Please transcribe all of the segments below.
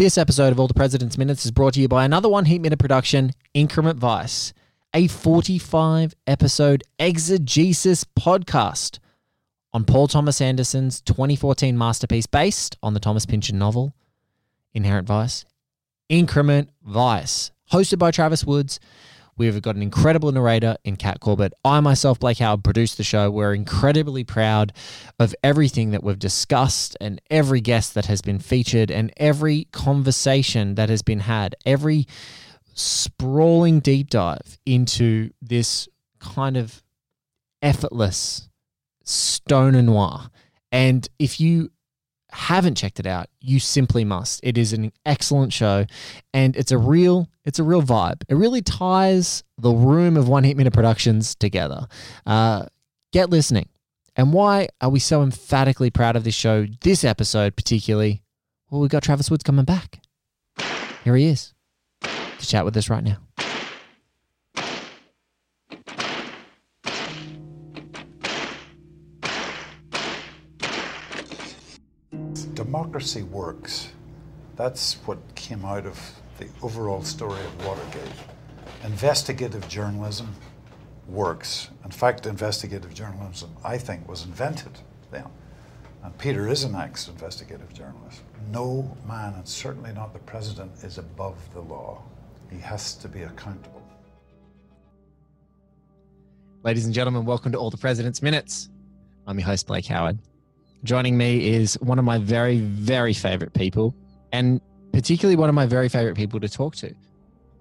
This episode of All the President's Minutes is brought to you by another one Heat Minute production, Increment Vice, a 45 episode exegesis podcast on Paul Thomas Anderson's 2014 masterpiece based on the Thomas Pynchon novel, Inherent Vice, Increment Vice, hosted by Travis Woods. We've got an incredible narrator in Kat Corbett. I myself, Blake Howard, produced the show. We're incredibly proud of everything that we've discussed and every guest that has been featured and every conversation that has been had, every sprawling deep dive into this kind of effortless stone noir. And if you haven't checked it out, you simply must. It is an excellent show and it's a real it's a real vibe. It really ties the room of One Heat Minute Productions together. Uh, get listening. And why are we so emphatically proud of this show, this episode particularly? Well, we got Travis Woods coming back. Here he is to chat with us right now. Democracy works. That's what came out of the overall story of Watergate. Investigative journalism works. In fact, investigative journalism, I think, was invented then. And Peter is an ex investigative journalist. No man, and certainly not the president, is above the law. He has to be accountable. Ladies and gentlemen, welcome to All the President's Minutes. I'm your host, Blake Howard. Joining me is one of my very, very favorite people, and particularly one of my very favorite people to talk to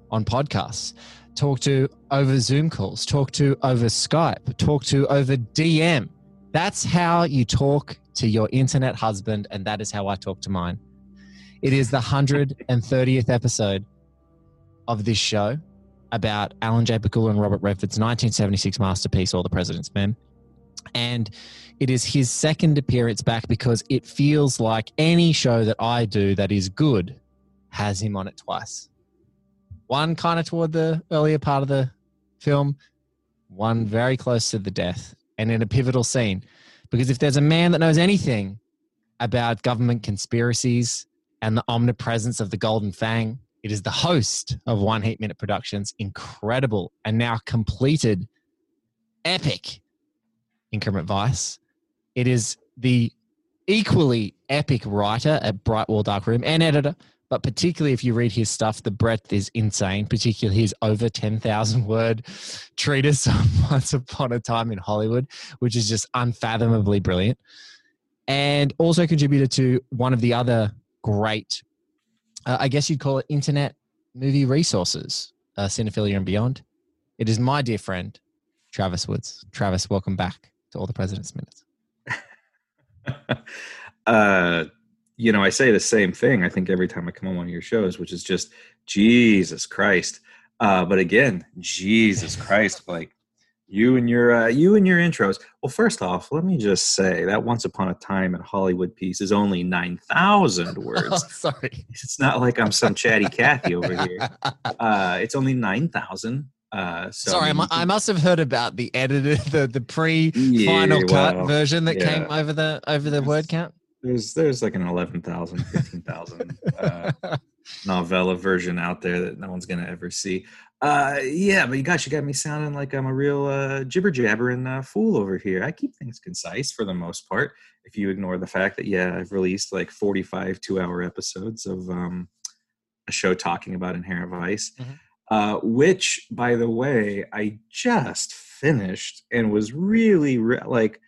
on podcasts, talk to over Zoom calls, talk to over Skype, talk to over DM. That's how you talk to your internet husband, and that is how I talk to mine. It is the 130th episode of this show about Alan J. Pakula and Robert Redford's 1976 masterpiece, All the President's Men. And it is his second appearance back because it feels like any show that I do that is good has him on it twice. One kind of toward the earlier part of the film, one very close to the death, and in a pivotal scene. Because if there's a man that knows anything about government conspiracies and the omnipresence of the Golden Fang, it is the host of One Heat Minute Productions, incredible and now completed, epic Increment Vice. It is the equally epic writer at Bright Wall/Dark Room and editor, but particularly if you read his stuff, the breadth is insane, particularly his over 10,000 word treatise on Once Upon a Time in Hollywood, which is just unfathomably brilliant. And also contributed to one of the other great, uh, I guess you'd call it internet movie resources, uh, Cinephilia and Beyond. It is my dear friend, Travis Woods. Travis, welcome back to All the President's Minutes. uh, you know, I say the same thing. I think every time I come on one of your shows, which is just Jesus Christ. Uh, but again, Jesus Christ, like you and your uh, you and your intros. Well, first off, let me just say that Once Upon a Time in Hollywood piece is only nine thousand words. Oh, sorry, it's not like I'm some chatty Cathy over here. Uh, it's only nine thousand. Uh, so Sorry, I, I, must have heard about the edited, the the pre final Yeah, cut well, version that came over the over the word count. there's there's like an 11,000, 15,000 uh, novella version out there that no one's gonna ever see. Uh, yeah, but you gosh, you got me sounding like I'm a real uh, jibber jabbering uh, fool over here. I keep things concise for the most part. If you ignore the fact that yeah, I've released like 45 two hour episodes of um, a show talking about Inherent Vice, Mhm. Uh, which by the way I just finished and was really re- like.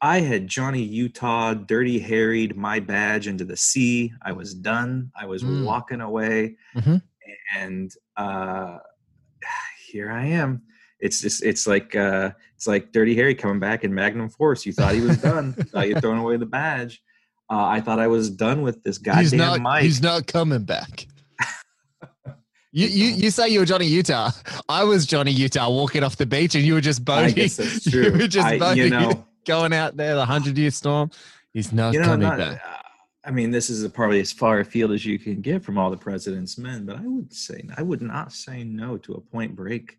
I had Johnny Utah dirty harried my badge into the sea. I was done. I was Mm. walking away, Mhm. and uh, here I am. It's just it's like uh, it's like Dirty Harry coming back in Magnum Force. You thought he was done. thought you'd thrown away the badge. Uh, I thought I was done with this goddamn he's not. mic. He's not coming back. You, you you say you were Johnny Utah. I was Johnny Utah walking off the beach, and you were just I boating. guess that's You true. were just I- boating, you know, going out there, the hundred year storm. is not you know, coming not, back. I mean, this is probably as far afield as you can get from all the president's men, but I would say I would not say no to a Point Break.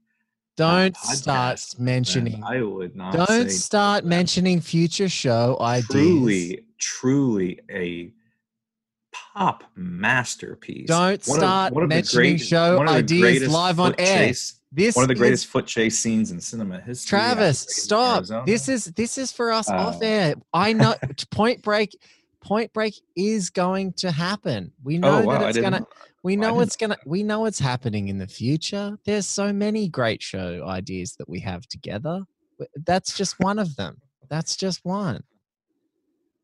Don't podcast, start mentioning. I would not. Don't start mentioning future show ideas. truly, truly a top masterpiece. Don't One start of mentioning great- show ideas live on air. chase- This one of the is- greatest foot chase scenes in cinema history. Travis, stop. This is this is for us off Uh, air. I know Point Break. Point Break is going to happen. We know oh wow! that it's gonna. We know it's gonna. We know it's happening in the future. There's so many great show ideas that we have together. That's just one of them. That's just one.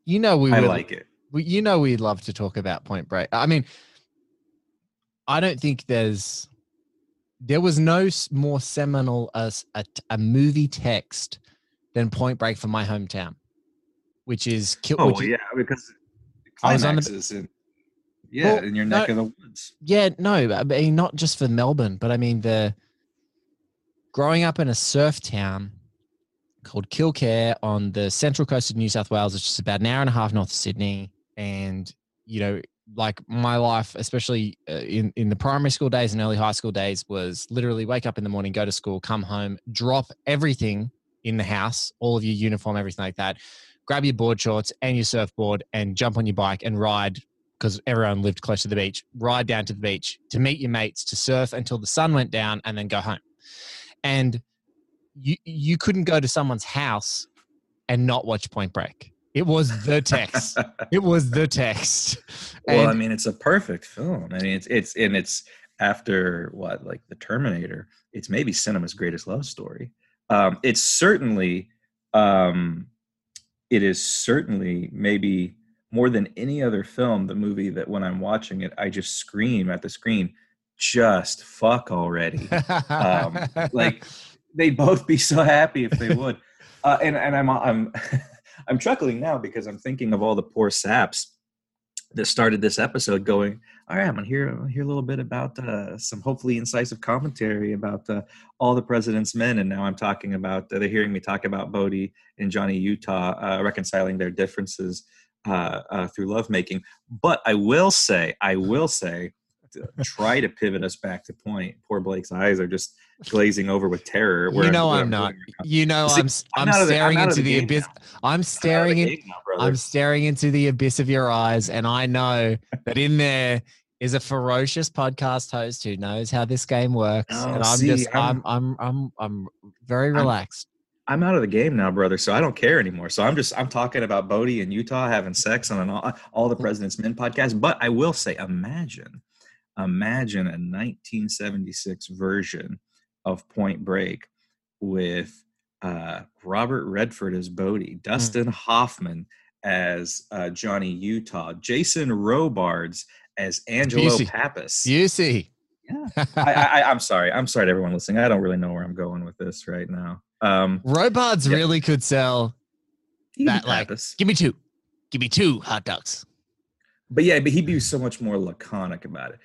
You know we I like it. We, you know we'd love to talk about Point Break. I mean, I don't think there's there was no more seminal as a, a movie text than Point Break for my hometown, which is kill. Oh which is- yeah, because I was on the- in yeah Well, in your no- neck of the woods. Yeah, no, I mean not just for Melbourne, but I mean the growing up in a surf town called Kilcare on the central coast of New South Wales, which is about an hour and a half north of Sydney, and you know, like my life, especially uh, in in the primary school days and early high school days, was literally wake up in the morning, go to school, come home, drop everything in the house, all of your uniform, everything like that, grab your board shorts and your surfboard, and jump on your bike and ride because everyone lived close to the beach, ride down to the beach to meet your mates, to surf until the sun went down, and then go home. And you you couldn't go to someone's house and not watch Point Break. It was the text. it was the text. well, I mean, it's a perfect film. I mean, it's it's and it's after what like the Terminator. It's maybe cinema's greatest love story. Um, it's certainly, um, it is certainly maybe more than any other film. The movie that when I'm watching it, I just scream at the screen, "Just fuck already!" um, like they'd both be so happy if they would. Uh, and and I'm I'm I'm chuckling now because I'm thinking of all the poor saps that started this episode going, all right, I'm gonna hear hear a little bit about uh, some hopefully incisive commentary about uh, all the president's men, and now I'm talking about uh, they're hearing me talk about Bodie and Johnny Utah uh, reconciling their differences uh, uh, through lovemaking. But I will say, I will say, to try to pivot us back to point. Poor Blake's eyes are just glazing over with terror. you where know where I'm not. You know I'm I'm, I'm the- I'm staring out into the the abyss. now. I'm. I'm staring in, now. I'm staring into the abyss of your eyes, and I know that in there is a ferocious podcast host who knows how this game works. Oh, and I'm see, just I'm I'm- I'm I'm I'm very I'm- relaxed. I'm out of the game now, brother. So I don't care anymore. So I'm just I'm talking about Bodie and Utah having sex on an all, all the President's Men podcast. But I will say, imagine, imagine a 1976 version of Point Break with uh, Robert Redford as Bodie, Dustin Hoffman as uh, Johnny Utah, Jason Robards as Angelo Busey. Pappas. You see. Yeah. I, I, I'm sorry. I'm sorry to everyone listening. I don't really know where I'm going with this right now. Um, Robards Yeah. really could sell. That, like, Give me two. Give me two hot dogs. But yeah, but he'd be so much more laconic about it.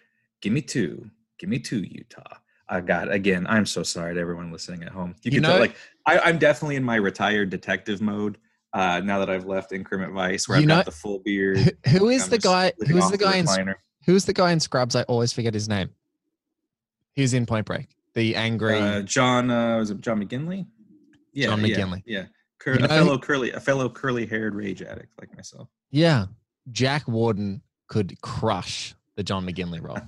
Give me two. Give me two, Utah. I got again. I'm so sorry to everyone listening at home. You, You can tell, know- like I, I'm definitely in my retired detective mode uh, now that I've left Increment Vice, where I've know- got the full beard. Who- who is the guy? Who's the guy in? Who's the guy in Scrubs? I always forget his name. He's in Point Break. The angry. Uh, John uh, was it John McGinley? Yeah, John yeah, McGinley. Yeah, Cur- You a fellow curly, a fellow curly-haired rage addict like myself. yeah, Jack Warden could crush the John McGinley role.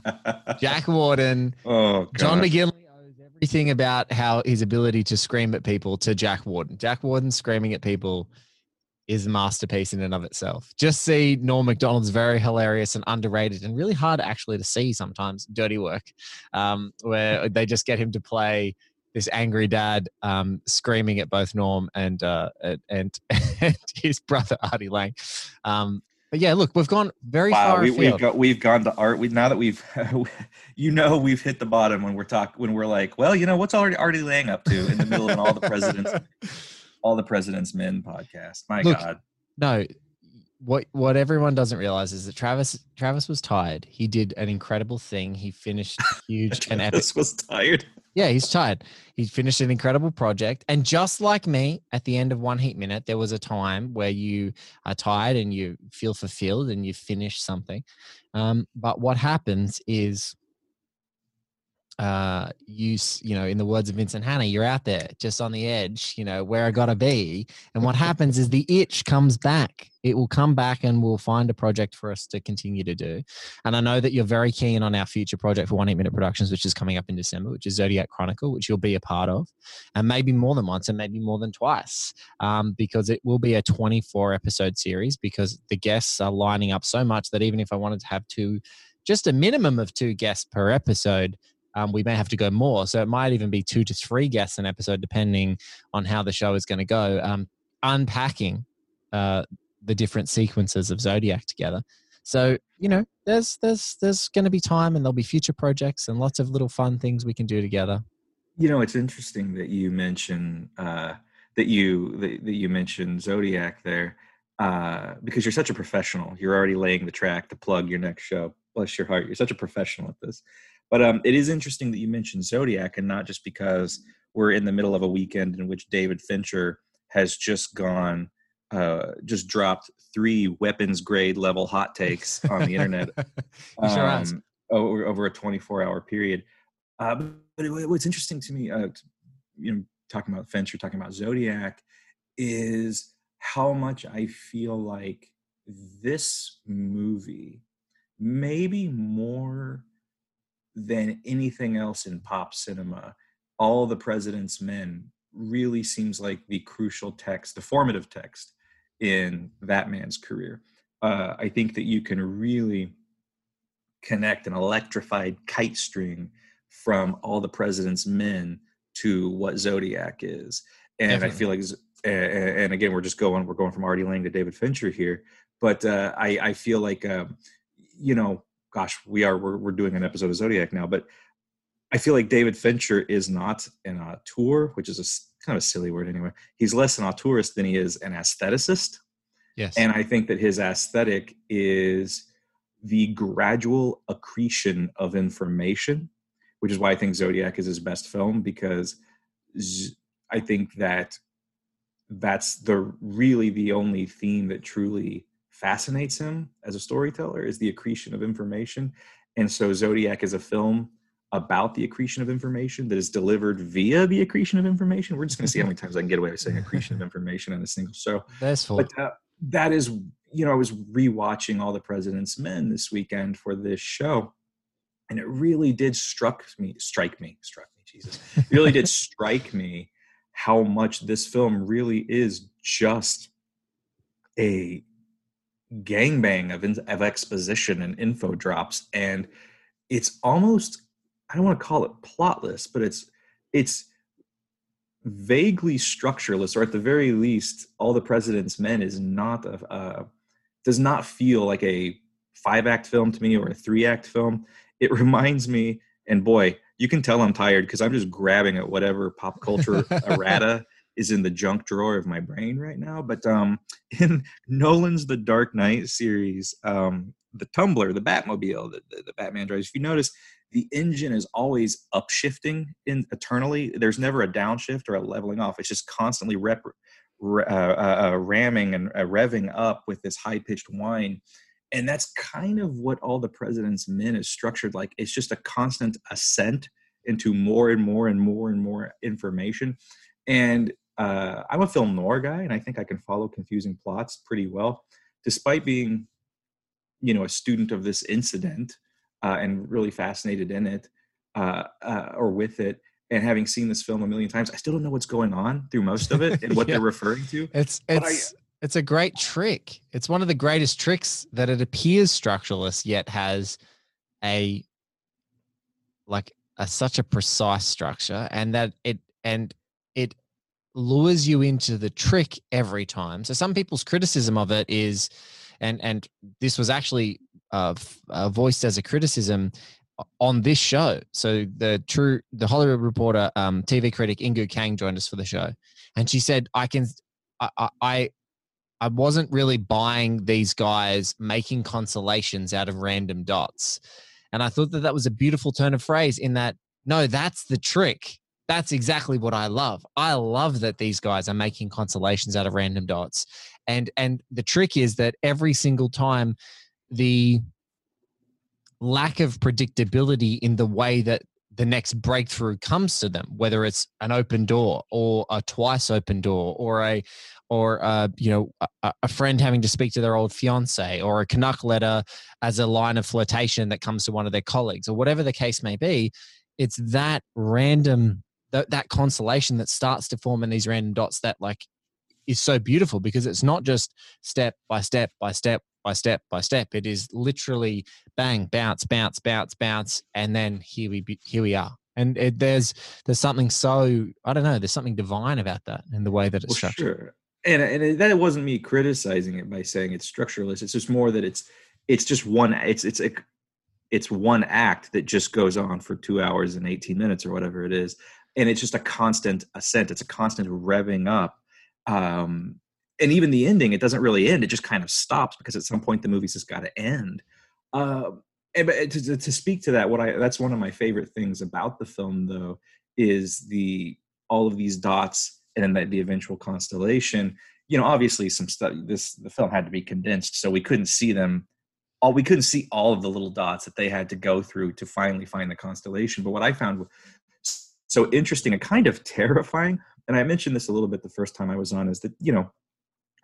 Jack Warden. oh, God. John McGinley owes everything about how his ability to scream at people to Jack Warden. Jack Warden screaming at people is a masterpiece in and of itself. Just see Norm Macdonald's very hilarious and underrated and really hard actually to see sometimes dirty work, um, where they just get him to play this angry dad um, screaming at both Norm and uh, and, and his brother Artie Lange. Um, but yeah, look, we've gone very Wow, far We, we've, got we've gone to art. We now that we've, you know, we've hit the bottom when we're talk when we're like, well, you know, what's already Artie Lange up to in the middle of all the presidents, all the presidents men podcast. My Look, God, no what what everyone doesn't realize is that Travis Travis was tired. He did an incredible thing. He finished huge and epic. Travis was tired. Yeah, he's tired. He finished an incredible project. And just like me, at the end of one heat minute, there was a time where you are tired and you feel fulfilled and you finish something. Um, but what happens is uh, use, you know, in the words of Vincent Hanna, you're out there just on the edge, you know, where I gotta be. And what happens is the itch comes back. It will come back and we'll find a project for us to continue to do. And I know that you're very keen on our future project for One Heat Minute Productions, which is coming up in December, which is Zodiac Chronicle, which you'll be a part of, and maybe more than once and maybe more than twice, um, because it will be a 24 episode series because the guests are lining up so much that even if I wanted to have two, just a minimum of two guests per episode, um, we may have to go more. So it might even be two to three guests an episode, depending on how the show is going to go. Um, unpacking uh, the different sequences of Zodiac together. So you know, there's there's there's going to be time, and there'll be future projects and lots of little fun things we can do together. You know, it's interesting that you mention uh, that you that, that you mentioned Zodiac there uh, because you're such a professional. You're already laying the track to plug your next show. Bless your heart. You're such a professional at this. But um, it is interesting that you mentioned Zodiac, and not just because we're in the middle of a weekend in which David Fincher has just gone, uh, just dropped three weapons grade level hot takes on the internet um, over, over, a 24 hour period. Uh, but it, what's interesting to me, uh, you know, talking about Fincher, talking about Zodiac, is how much I feel like this movie, maybe more than anything else in pop cinema, All the President's Men really seems like the crucial text, the formative text in that man's career. Uh, I think that you can really connect an electrified kite string from All the President's Men to what Zodiac is. And Definitely. I feel like, and again, we're just going, we're going from Artie Lange to David Fincher here. But uh, I, I feel like, um, you know, gosh, we are we're, we're doing an episode of Zodiac now, but I feel like David Fincher is not an auteur, which is a kind of a silly word anyway. He's less an auteurist than he is an aestheticist. Yes. And I think that his aesthetic is the gradual accretion of information, which is why I think Zodiac is his best film because I think that that's the really the only theme that truly fascinates him as a storyteller is the accretion of information. And so Zodiac is a film about the accretion of information that is delivered via the accretion of information. We're just going to see how many times I can get away with saying accretion of information in a single show. That's full. But uh, that is, you know, I was rewatching All the President's Men this weekend for this show, and it really did struck me, strike me, struck me, Jesus, it really did strike me how much this film really is just a gangbang of, of exposition and info drops and it's almost i don't want to call it plotless but it's it's vaguely structureless or at the very least all the president's men is not a uh, does not feel like a five act film to me or a three act film. It reminds me and boy you can tell i'm tired because i'm just grabbing at whatever pop culture errata is in the junk drawer of my brain right now. But um, in Nolan's The Dark Knight series, um, the Tumbler, the Batmobile, the, the, the Batman drives, if you notice, the engine is always upshifting in eternally. There's never a downshift or a leveling off. It's just constantly rep, uh, uh, uh, ramming and uh, revving up with this high pitched whine. And that's kind of what all the president's men is structured like. It's just a constant ascent into more and more and more and more information. And uh, I'm a film noir guy, and I think I can follow confusing plots pretty well, despite being, you know, a student of this incident uh, and really fascinated in it uh, uh, or with it. And having seen this film a million times, I still don't know what's going on through most of it and what yeah. they're referring to. It's it's I, it's a great trick. It's one of the greatest tricks that it appears structureless yet has a like a such a precise structure and that it and it lures you into the trick every time. So some people's criticism of it is, and and this was actually uh, uh, voiced as a criticism on this show. So the true the Hollywood Reporter um, TV critic Inkoo Kang joined us for the show, and she said, "I can, I, I, I wasn't really buying these guys making constellations out of random dots." And I thought that that was a beautiful turn of phrase in that no, that's the trick that's exactly what I love. I love that these guys are making constellations out of random dots. And and the trick is that every single time the lack of predictability in the way that the next breakthrough comes to them, whether it's an open door or a twice open door or a or uh, you know a, a, friend having to speak to their old fiance or a Canuck letter as a line of flirtation that comes to one of their colleagues or whatever the case may be. It's that random that, that constellation that starts to form in these random dots that like is so beautiful because it's not just step by step by step by step by step. It is literally bang, bounce, bounce, bounce, bounce, and then here we be, here we are. And it, there's there's something so I don't know. There's something divine about that in the way that it's well, structured. Sure. And and it, that wasn't me criticizing it by saying it's structureless. It's just more that it's it's just one. It's it's a it's one act that just goes on for two hours and 18 minutes or whatever it is and it's just a constant ascent it's a constant revving up um, and even the ending it doesn't really end it just kind of stops because at some point the movie's just got to end. Uh, and to, to speak to that what i that's one of my favorite things about the film though is the all of these dots and then the, the eventual constellation. You know obviously some stuff this the film had to be condensed so we couldn't see them all we couldn't see all of the little dots that they had to go through to finally find the constellation but what i found so interesting and kind of terrifying and I mentioned this a little bit the first time I was on, is that you know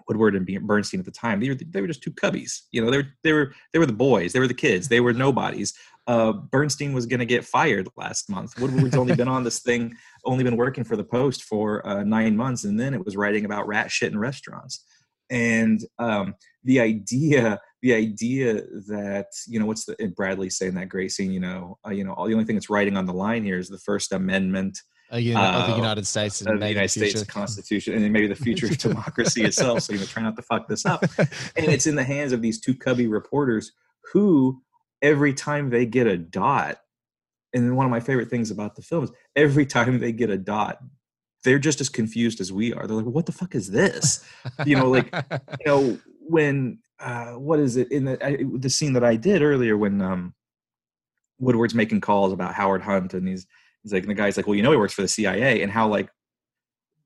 Woodward and Bernstein at the time they were they were just two cubbies. You know they were they were they were the boys, they were the kids, they were nobodies. Uh, Bernstein was going to get fired last month. Woodward's only been on this thing, only been working for the Post for uh, nine months, and then it was writing about rat shit in restaurants. And um, the idea, the idea that you know, what's the Bradlee saying that great scene? You know, uh, you know, all the only thing that's writing on the line here is the First Amendment uh, you know, uh, of the United States and the United States Constitution, and then maybe the future of democracy itself. So you know, try not to fuck this up. And it's in the hands of these two cubby reporters who, every time they get a dot, and then one of my favorite things about the film is every time they get a dot, they're just as confused as we are. They're like, well, "What the fuck is this?" You know, like you know when uh, what is it in the I, the scene that I did earlier when um, Woodward's making calls about Howard Hunt and he's He's like, the guy's like, well, you know, he works for the CIA, and how like,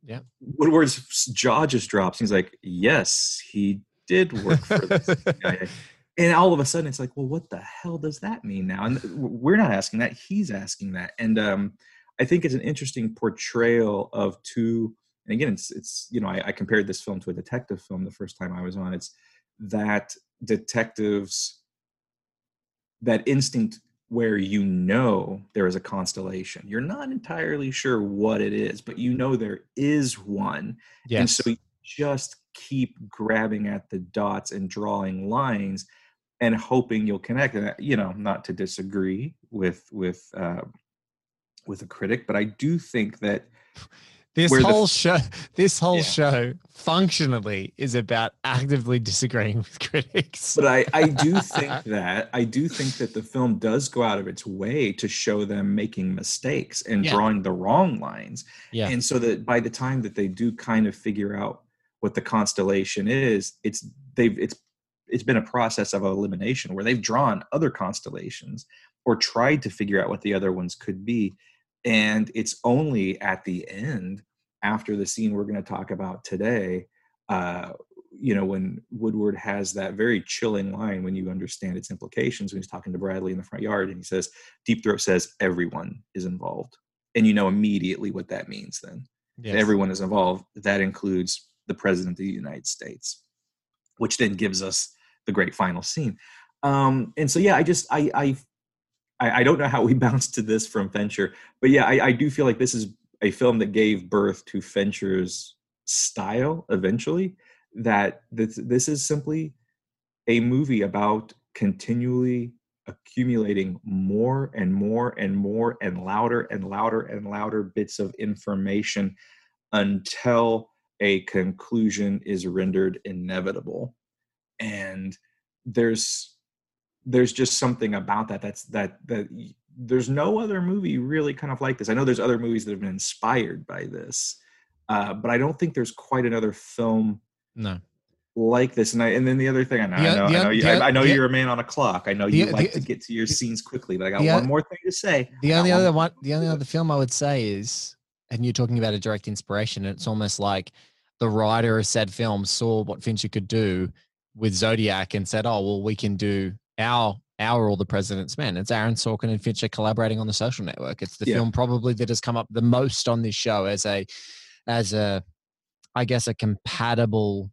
yeah, Woodward's jaw just drops. He's like, yes, he did work for the CIA. And all of a sudden, it's like, well, what the hell does that mean now? And we're not asking that; he's asking that. And um, I think it's an interesting portrayal of two. And again, it's it's you know, I, I compared this film to a detective film the first time I was on. It's that detectives that instinct where you know there is a constellation. You're not entirely sure what it is, but you know there is one. Yes. And so you just keep grabbing at the dots and drawing lines and hoping you'll connect. And you know, not to disagree with with uh, with a critic, but I do think that this whole the, show, this whole yeah. show, functionally is about actively disagreeing with critics. But I, I do think that I do think that the film does go out of its way to show them making mistakes and yeah. drawing the wrong lines. Yeah. And so that by the time that they do kind of figure out what the constellation is, it's they've it's it's been a process of elimination where they've drawn other constellations or tried to figure out what the other ones could be and it's only at the end after the scene we're going to talk about today uh, you know when woodward has that very chilling line when you understand its implications when he's talking to bradlee in the front yard and he says deep throat says everyone is involved. And you know immediately what that means then. Yes. everyone is involved that includes the president of the united states which then gives us the great final scene. Um, and so yeah i just i i I, don't know how we bounced to this from Fincher, but yeah, I, I do feel like this is a film that gave birth to Fincher's style eventually. That this, this is simply a movie about continually accumulating more and more and more and louder and louder and louder bits of information until a conclusion is rendered inevitable. And there's there's just something about that that's that that there's no other movie really kind of like this. I know there's other movies that have been inspired by this, uh, but I don't think there's quite another film no like this. And I, and then the other thing I know, the, I know, the, I know, you, I, I know the, you're a man on a clock. I know you like to get to your scenes quickly, but I got one more thing to say. The only other one, the only other film I would say is, and you're talking about a direct inspiration. and It's almost like the writer of said film saw what Fincher could do with Zodiac and said, "Oh, well, we can do our our All the President's Men. It's Aaron Sorkin and Fincher collaborating on the Social Network. It's the Yeah. film probably that has come up the most on this show as a, as a, I guess a compatible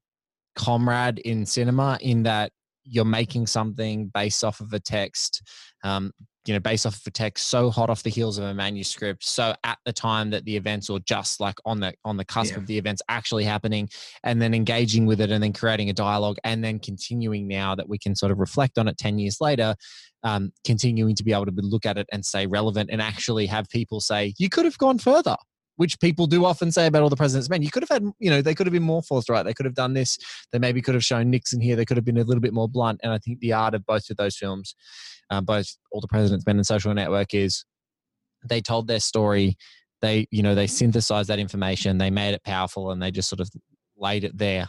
comrade in cinema. In that you're making something based off of a text, um, you know, based off of a text so hot off the heels of a manuscript, so at the time that the events or just like on the on the cusp Yeah. of the events actually happening, and then engaging with it and then creating a dialogue and then continuing now that we can sort of reflect on it 10 years later um, continuing to be able to look at it and stay relevant and actually have people say you could have gone further which people do often say about all the president's men. You could have had you know they could have been more forthright they could have done this. They maybe could have shown nixon here. They could have been a little bit more blunt. And i think the art of both of those films uh, both all the president's men and social network is they told their story. They you know they synthesized that information. They made it powerful and they just sort of laid it there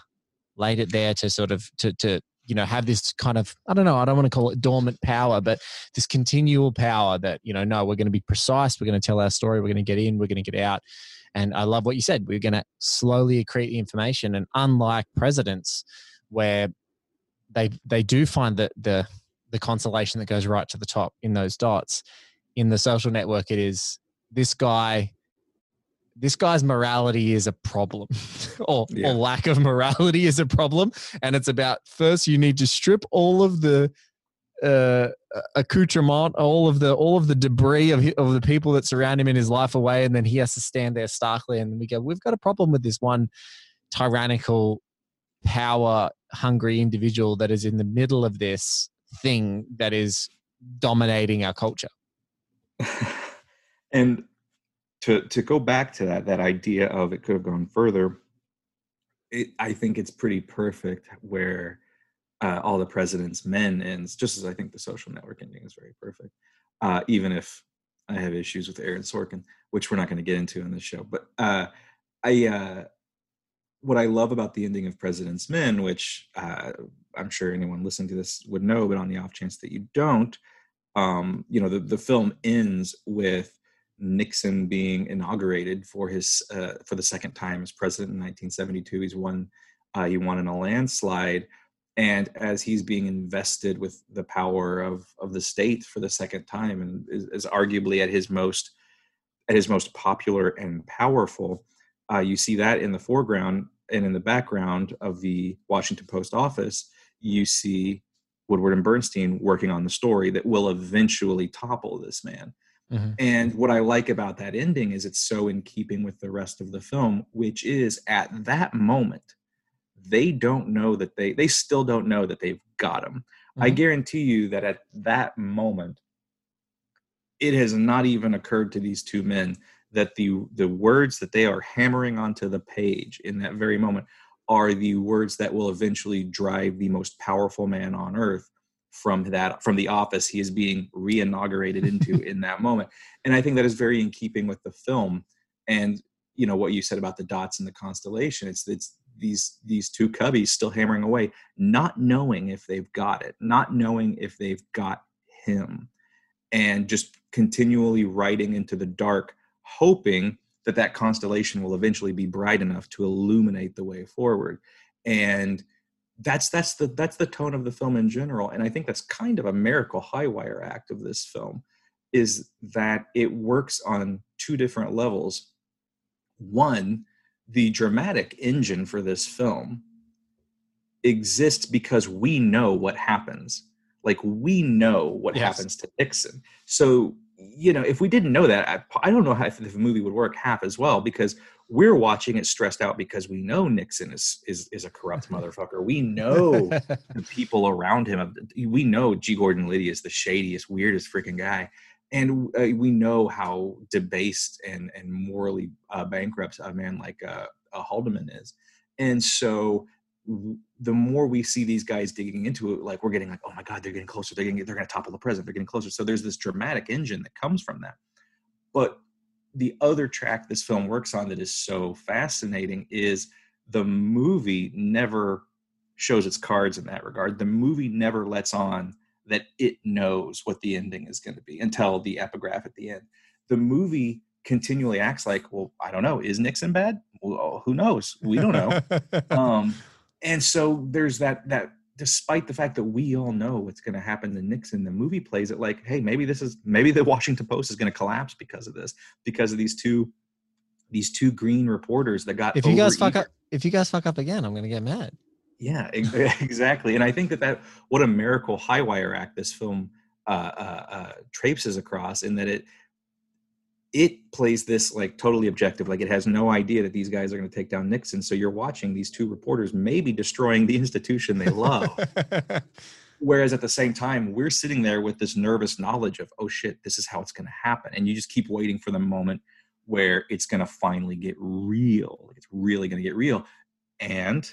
laid it there to sort of to to you know have this kind of i don't know i don't want to call it dormant power but this continual power that you know no we're going to be precise we're going to tell our story we're going to get in we're going to get out. And i love what you said we're going to slowly accrete the information and unlike presidents where they they do find that the the constellation that goes right to the top in those dots in the social network it is this guy this guy's morality is a problem or, Yeah. or lack of morality is a problem. And it's about first you need to strip all of the uh, accoutrement all of the all of the debris of, of the people that surround him in his life away and then he has to stand there starkly. And we go we've got a problem with this one tyrannical power hungry individual that is in the middle of this thing that is dominating our culture. And to to go back to that that idea of it could have gone further it, i think it's pretty perfect where uh, all the president's men ends just as i think the social network ending is very perfect uh, even if i have issues with aaron sorkin which we're not going to get into in this show but uh, i uh, what i love about the ending of president's men which uh, i'm sure anyone listening to this would know but on the off chance that you don't um, you know the, the film ends with Nixon being inaugurated for his uh, for the second time as president in 1972. He's won uh, he won in a landslide, and as he's being invested with the power of of the state for the second time, and is, is arguably at his most at his most popular and powerful, uh, you see that in the foreground and in the background of the Washington Post office, you see Woodward and Bernstein working on the story that will eventually topple this man. And what I like about that ending is it's so in keeping with the rest of the film, which is at that moment, they don't know that they they still don't know that they've got him. I Mhm. guarantee you that at that moment, it has not even occurred to these two men that the the words that they are hammering onto the page in that very moment are the words that will eventually drive the most powerful man on earth from that from the office he is being re-inaugurated into in that moment. And i think that is very in keeping with the film and you know what you said about the dots in the constellation. It's it's these these two cubbies still hammering away not knowing if they've got it not knowing if they've got him and just continually writing into the dark hoping that that constellation will eventually be bright enough to illuminate the way forward. And that's that's the that's the tone of the film in general. And i think that's kind of a miracle high wire act of this film is that it works on two different levels. One the dramatic engine for this film exists because we know what happens. Like we know what Yes. happens to nixon. So you know if we didn't know that i, I don't know how if the movie would work half as well because we're watching it stressed out because we know nixon is is, is a corrupt motherfucker we know the people around him. We know G. Gordon Liddy is the shadiest, weirdest freaking guy, and uh, we know how debased and and morally uh, bankrupt a man like uh, uh, Haldeman is. And so, the more we see these guys digging into it, like we're getting like, oh my god, they're getting closer. They're getting they're going to topple the president. They're getting closer. So there's this dramatic engine that comes from that. But the other track this film works on that is so fascinating is the movie never shows its cards in that regard. The movie never lets on that it knows what the ending is going to be until the epigraph at the end. The movie continually acts like, well, I don't know, is Nixon bad? Well, who knows? We don't know. um, and so there's that that despite the fact that we all know what's going to happen to Nixon, the movie plays it like, hey, maybe this is maybe the Washington Post is going to collapse because of this, because of these two these two green reporters that got. If you guys fuck up, if you guys fuck up again, I'm gonna get mad. Yeah, exactly. And I think that that what a miracle high wire act this film uh, uh, uh, traipses across, in that it it plays this like totally objective, like it has no idea that these guys are going to take down Nixon. So you're watching these two reporters maybe destroying the institution they love. Whereas at the same time, we're sitting there with this nervous knowledge of, oh shit, this is how it's going to happen. And you just keep waiting for the moment where it's going to finally get real. It's really going to get real. And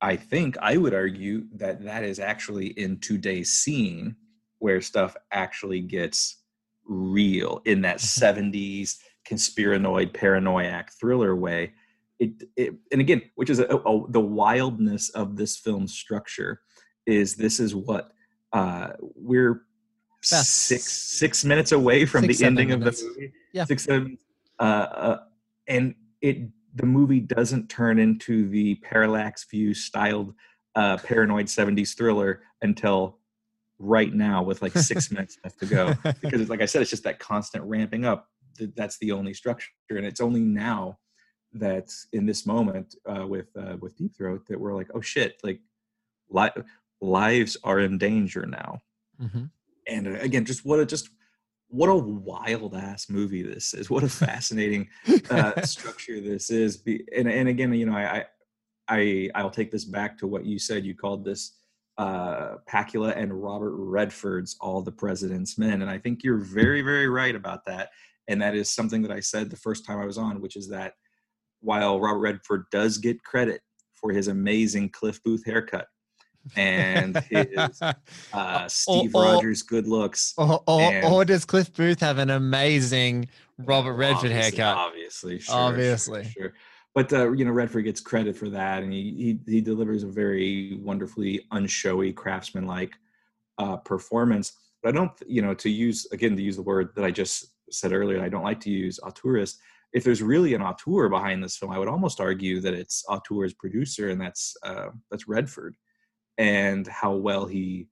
I think I would argue that that is actually in today's scene where stuff actually gets real in that 70s conspiranoid paranoiac thriller way. It, it and again, which is a, a, the wildness of this film's structure is this is what uh, we're About six six minutes away from six, the ending minutes. of the movie. Yeah. Six seven, uh, uh, and it the movie doesn't turn into the parallax view styled uh, paranoid 70s thriller until right now with like six minutes left to go because it's like i said it's just that constant ramping up Th- that's the only structure and it's only now that in this moment uh, with uh, with deep throat that we're like oh shit like li- lives are in danger now Mhm. and uh, again just what a just what a wild ass movie this is what a fascinating uh, structure this is Be, and, and again you know I, I i i'll take this back to what you said you called this uh pakula and robert redford's all the president's men and i think you're very very right about that and that is something that i said the first time i was on which is that while robert redford does get credit for his amazing cliff booth haircut and his uh steve or- rogers good looks or, or, and- or does Cliff Booth have an amazing Robert Redford Obviously- haircut? Obviously, sure, sure, Obviously. sure. But uh, you know, Redford gets credit for that, and he he, he delivers a very wonderfully unshowy, craftsman-like uh, performance. But I don't, you know, to use again to use the word that I just said earlier, I don't like to use auteurist. If there's really an auteur behind this film, I would almost argue that it's auteur's producer, and that's uh, that's Redford, and how well he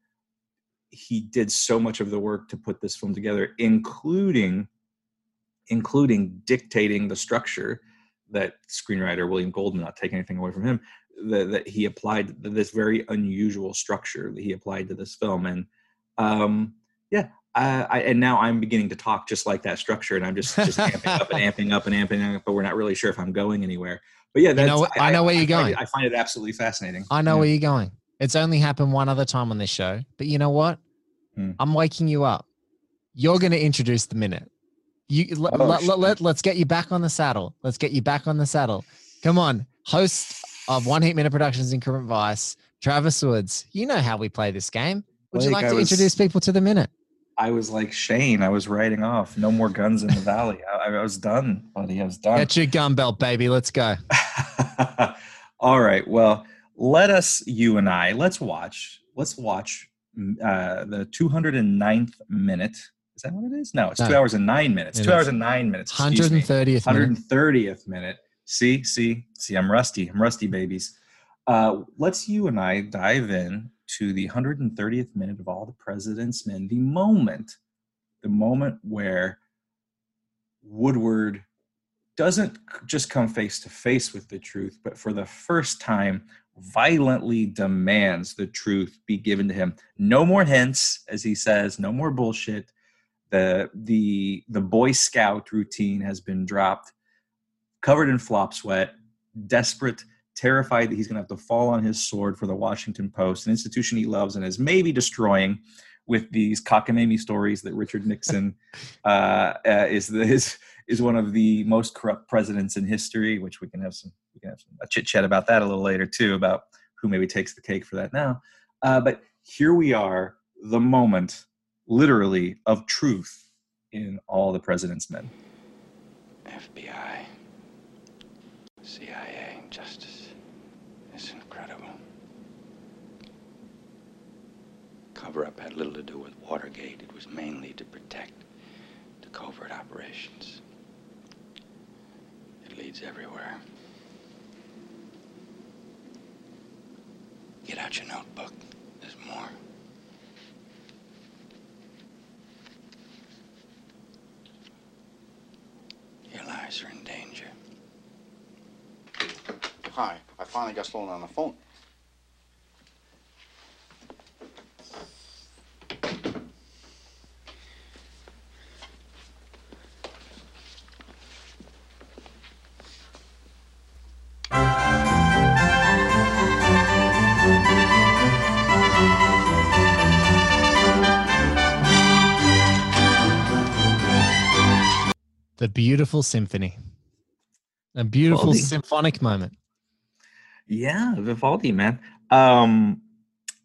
he did so much of the work to put this film together, including including dictating the structure that screenwriter William Goldman, not taking anything away from him, that, that he applied this very unusual structure that he applied to this film. And um, yeah, I, I, and now I'm beginning to talk just like that structure, and I'm just just amping up and amping up and amping up, but we're not really sure if I'm going anywhere. But yeah, that's, know what- I know where you're going. I find it absolutely fascinating. I know Yeah. where you're going. It's only happened one other time on this show, but you know what? Hmm. I'm waking you up. You're going to introduce the minute. You let, Oh, let, let, let, let's get you back on the saddle. Let's get you back on the saddle. Come on, host of One Heat Minute Productions Increment Vice, Travis Woods. You know how we play this game. Would you like I to was- introduce people to the minute? I was like Shane. I was writing off. No more guns in the valley. I, I was done, buddy. I was done. Get your gun belt, baby. Let's go. All right. Well, let us, you and I, let's watch. Let's watch uh, the 209th minute. Is that what it is? No, it's No. two hours and nine minutes. It two is. hours and nine minutes. 130th minute. 130th minute. See, see, see, I'm rusty. I'm rusty, babies. Uh, let's you and I dive in to the 130th minute of All the President's Men, the moment, the moment where Woodward doesn't just come face to face with the truth, but for the first time violently demands the truth be given to him. No more hints, as he says, no more bullshit. The the the Boy Scout routine has been dropped, covered in flop sweat, desperate, terrified that he's gonna have to fall on his sword for the Washington Post, an institution he loves and is maybe destroying with these cockamamie stories that Richard Nixon uh, uh, is the, is is one of the most corrupt presidents in history, which we can have some we can have some, a chit chat about that a little later too, about who maybe takes the cake for that now. Uh, but here we are, the moment, literally, of truth in all the president's men. FBI, CIA, justice. It's incredible. Cover up had little to do with Watergate. It was mainly to protect the covert operations. It leads everywhere. Get out your notebook. There's more. Lives are in danger. Hi, I finally got Sloan on the phone. The beautiful symphony. A beautiful Vivaldi. symphonic moment. Yeah, Vivaldi, man. Um,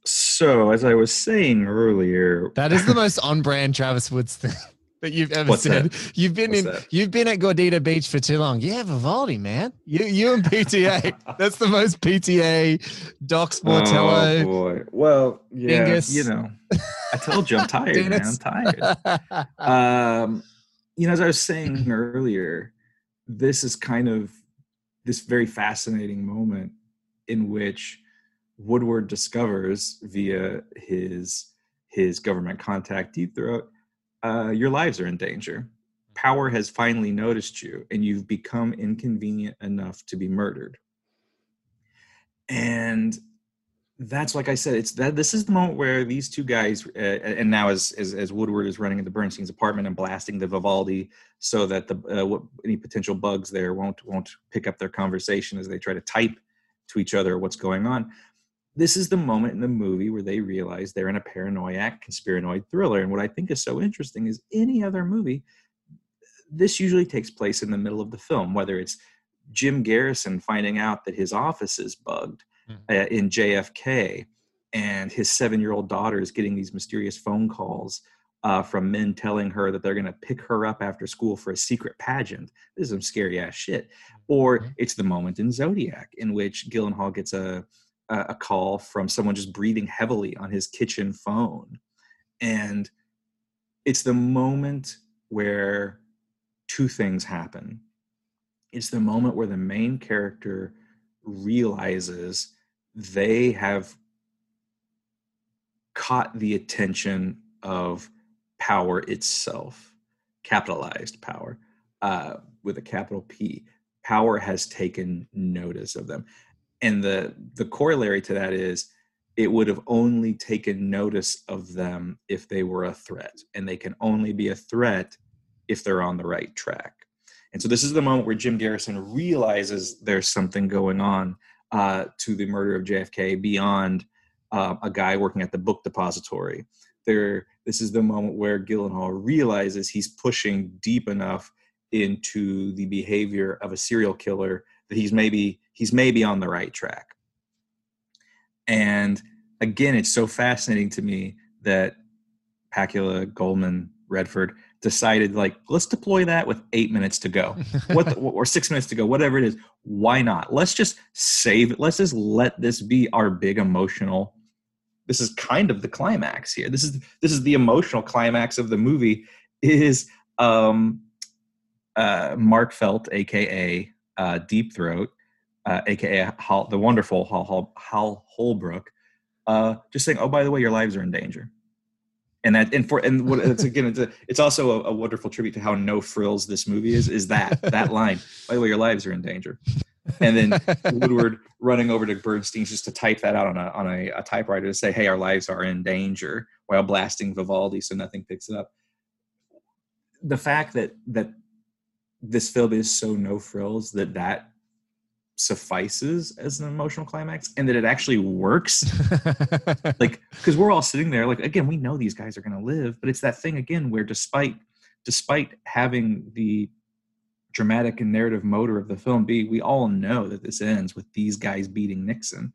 so as I was saying earlier, That is the most on-brand Travis Woods thing that you've ever What's said. You've been What's in that? you've been at Gordita Beach for too long. Yeah, Vivaldi, man. You you and PTA. That's the most PTA Doc Oh boy. Well, yeah, Dingus. you know, I told you I'm tired, man. I'm tired. um, you know, as I was saying earlier, this is kind of this very fascinating moment in which Woodward discovers via his his government contact Deep Throat, uh, your lives are in danger. Power has finally noticed you, and you've become inconvenient enough to be murdered. And that's like I said, it's that this is the moment where these two guys, uh, and now as, as as Woodward is running into Bernstein's apartment and blasting the Vivaldi, so that the uh, what, any potential bugs there won't won't pick up their conversation as they try to type to each other what's going on. This is the moment in the movie where they realize they're in a paranoiac, conspiranoid thriller. And what I think is so interesting is any other movie, this usually takes place in the middle of the film, whether it's Jim Garrison finding out that his office is bugged uh, in JFK, and his seven-year-old daughter is getting these mysterious phone calls uh, from men telling her that they're going to pick her up after school for a secret pageant. This is some scary ass shit. Or Mhm. it's the moment in Zodiac in which Gyllenhaal gets a a call from someone just breathing heavily on his kitchen phone, and it's the moment where two things happen. It's the moment where the main character realizes they have caught the attention of power itself, capitalized power uh, with a capital P. Power has taken notice of them. And the, the corollary to that is it would have only taken notice of them if they were a threat. And they can only be a threat if they're on the right track. And so this is the moment where Jim Garrison realizes there's something going on uh, to the murder of JFK beyond uh, a guy working at the book depository. There, this is the moment where Gyllenhaal realizes he's pushing deep enough into the behavior of a serial killer that he's maybe he's maybe on the right track. And again, it's so fascinating to me that Pakula, Goldman, Redford decided like let's deploy that with eight minutes to go. What the, or six minutes to go whatever it is. Why not? Let's just save it. Let's just let this be our big emotional this is kind of the climax here. This is this is the emotional climax of the movie is um uh mark felt aka uh deep throat uh aka hal, the wonderful hal, hal, hal holbrook uh just saying oh by the way your lives are in danger and that and for and what it's again it's, a, it's also a, a wonderful tribute to how no frills this movie is is that that line. By the way your lives are in danger. And then woodward running over to bernstein's just to type that out on a on a, a typewriter to say hey our lives are in danger while blasting vivaldi so nothing picks it up. The fact that that this film is so no frills that that suffices as an emotional climax and that it actually works. Like because we're all sitting there like again we know these guys are going to live but it's that thing again where despite despite having the dramatic and narrative motor of the film be we all know that this ends with these guys beating nixon.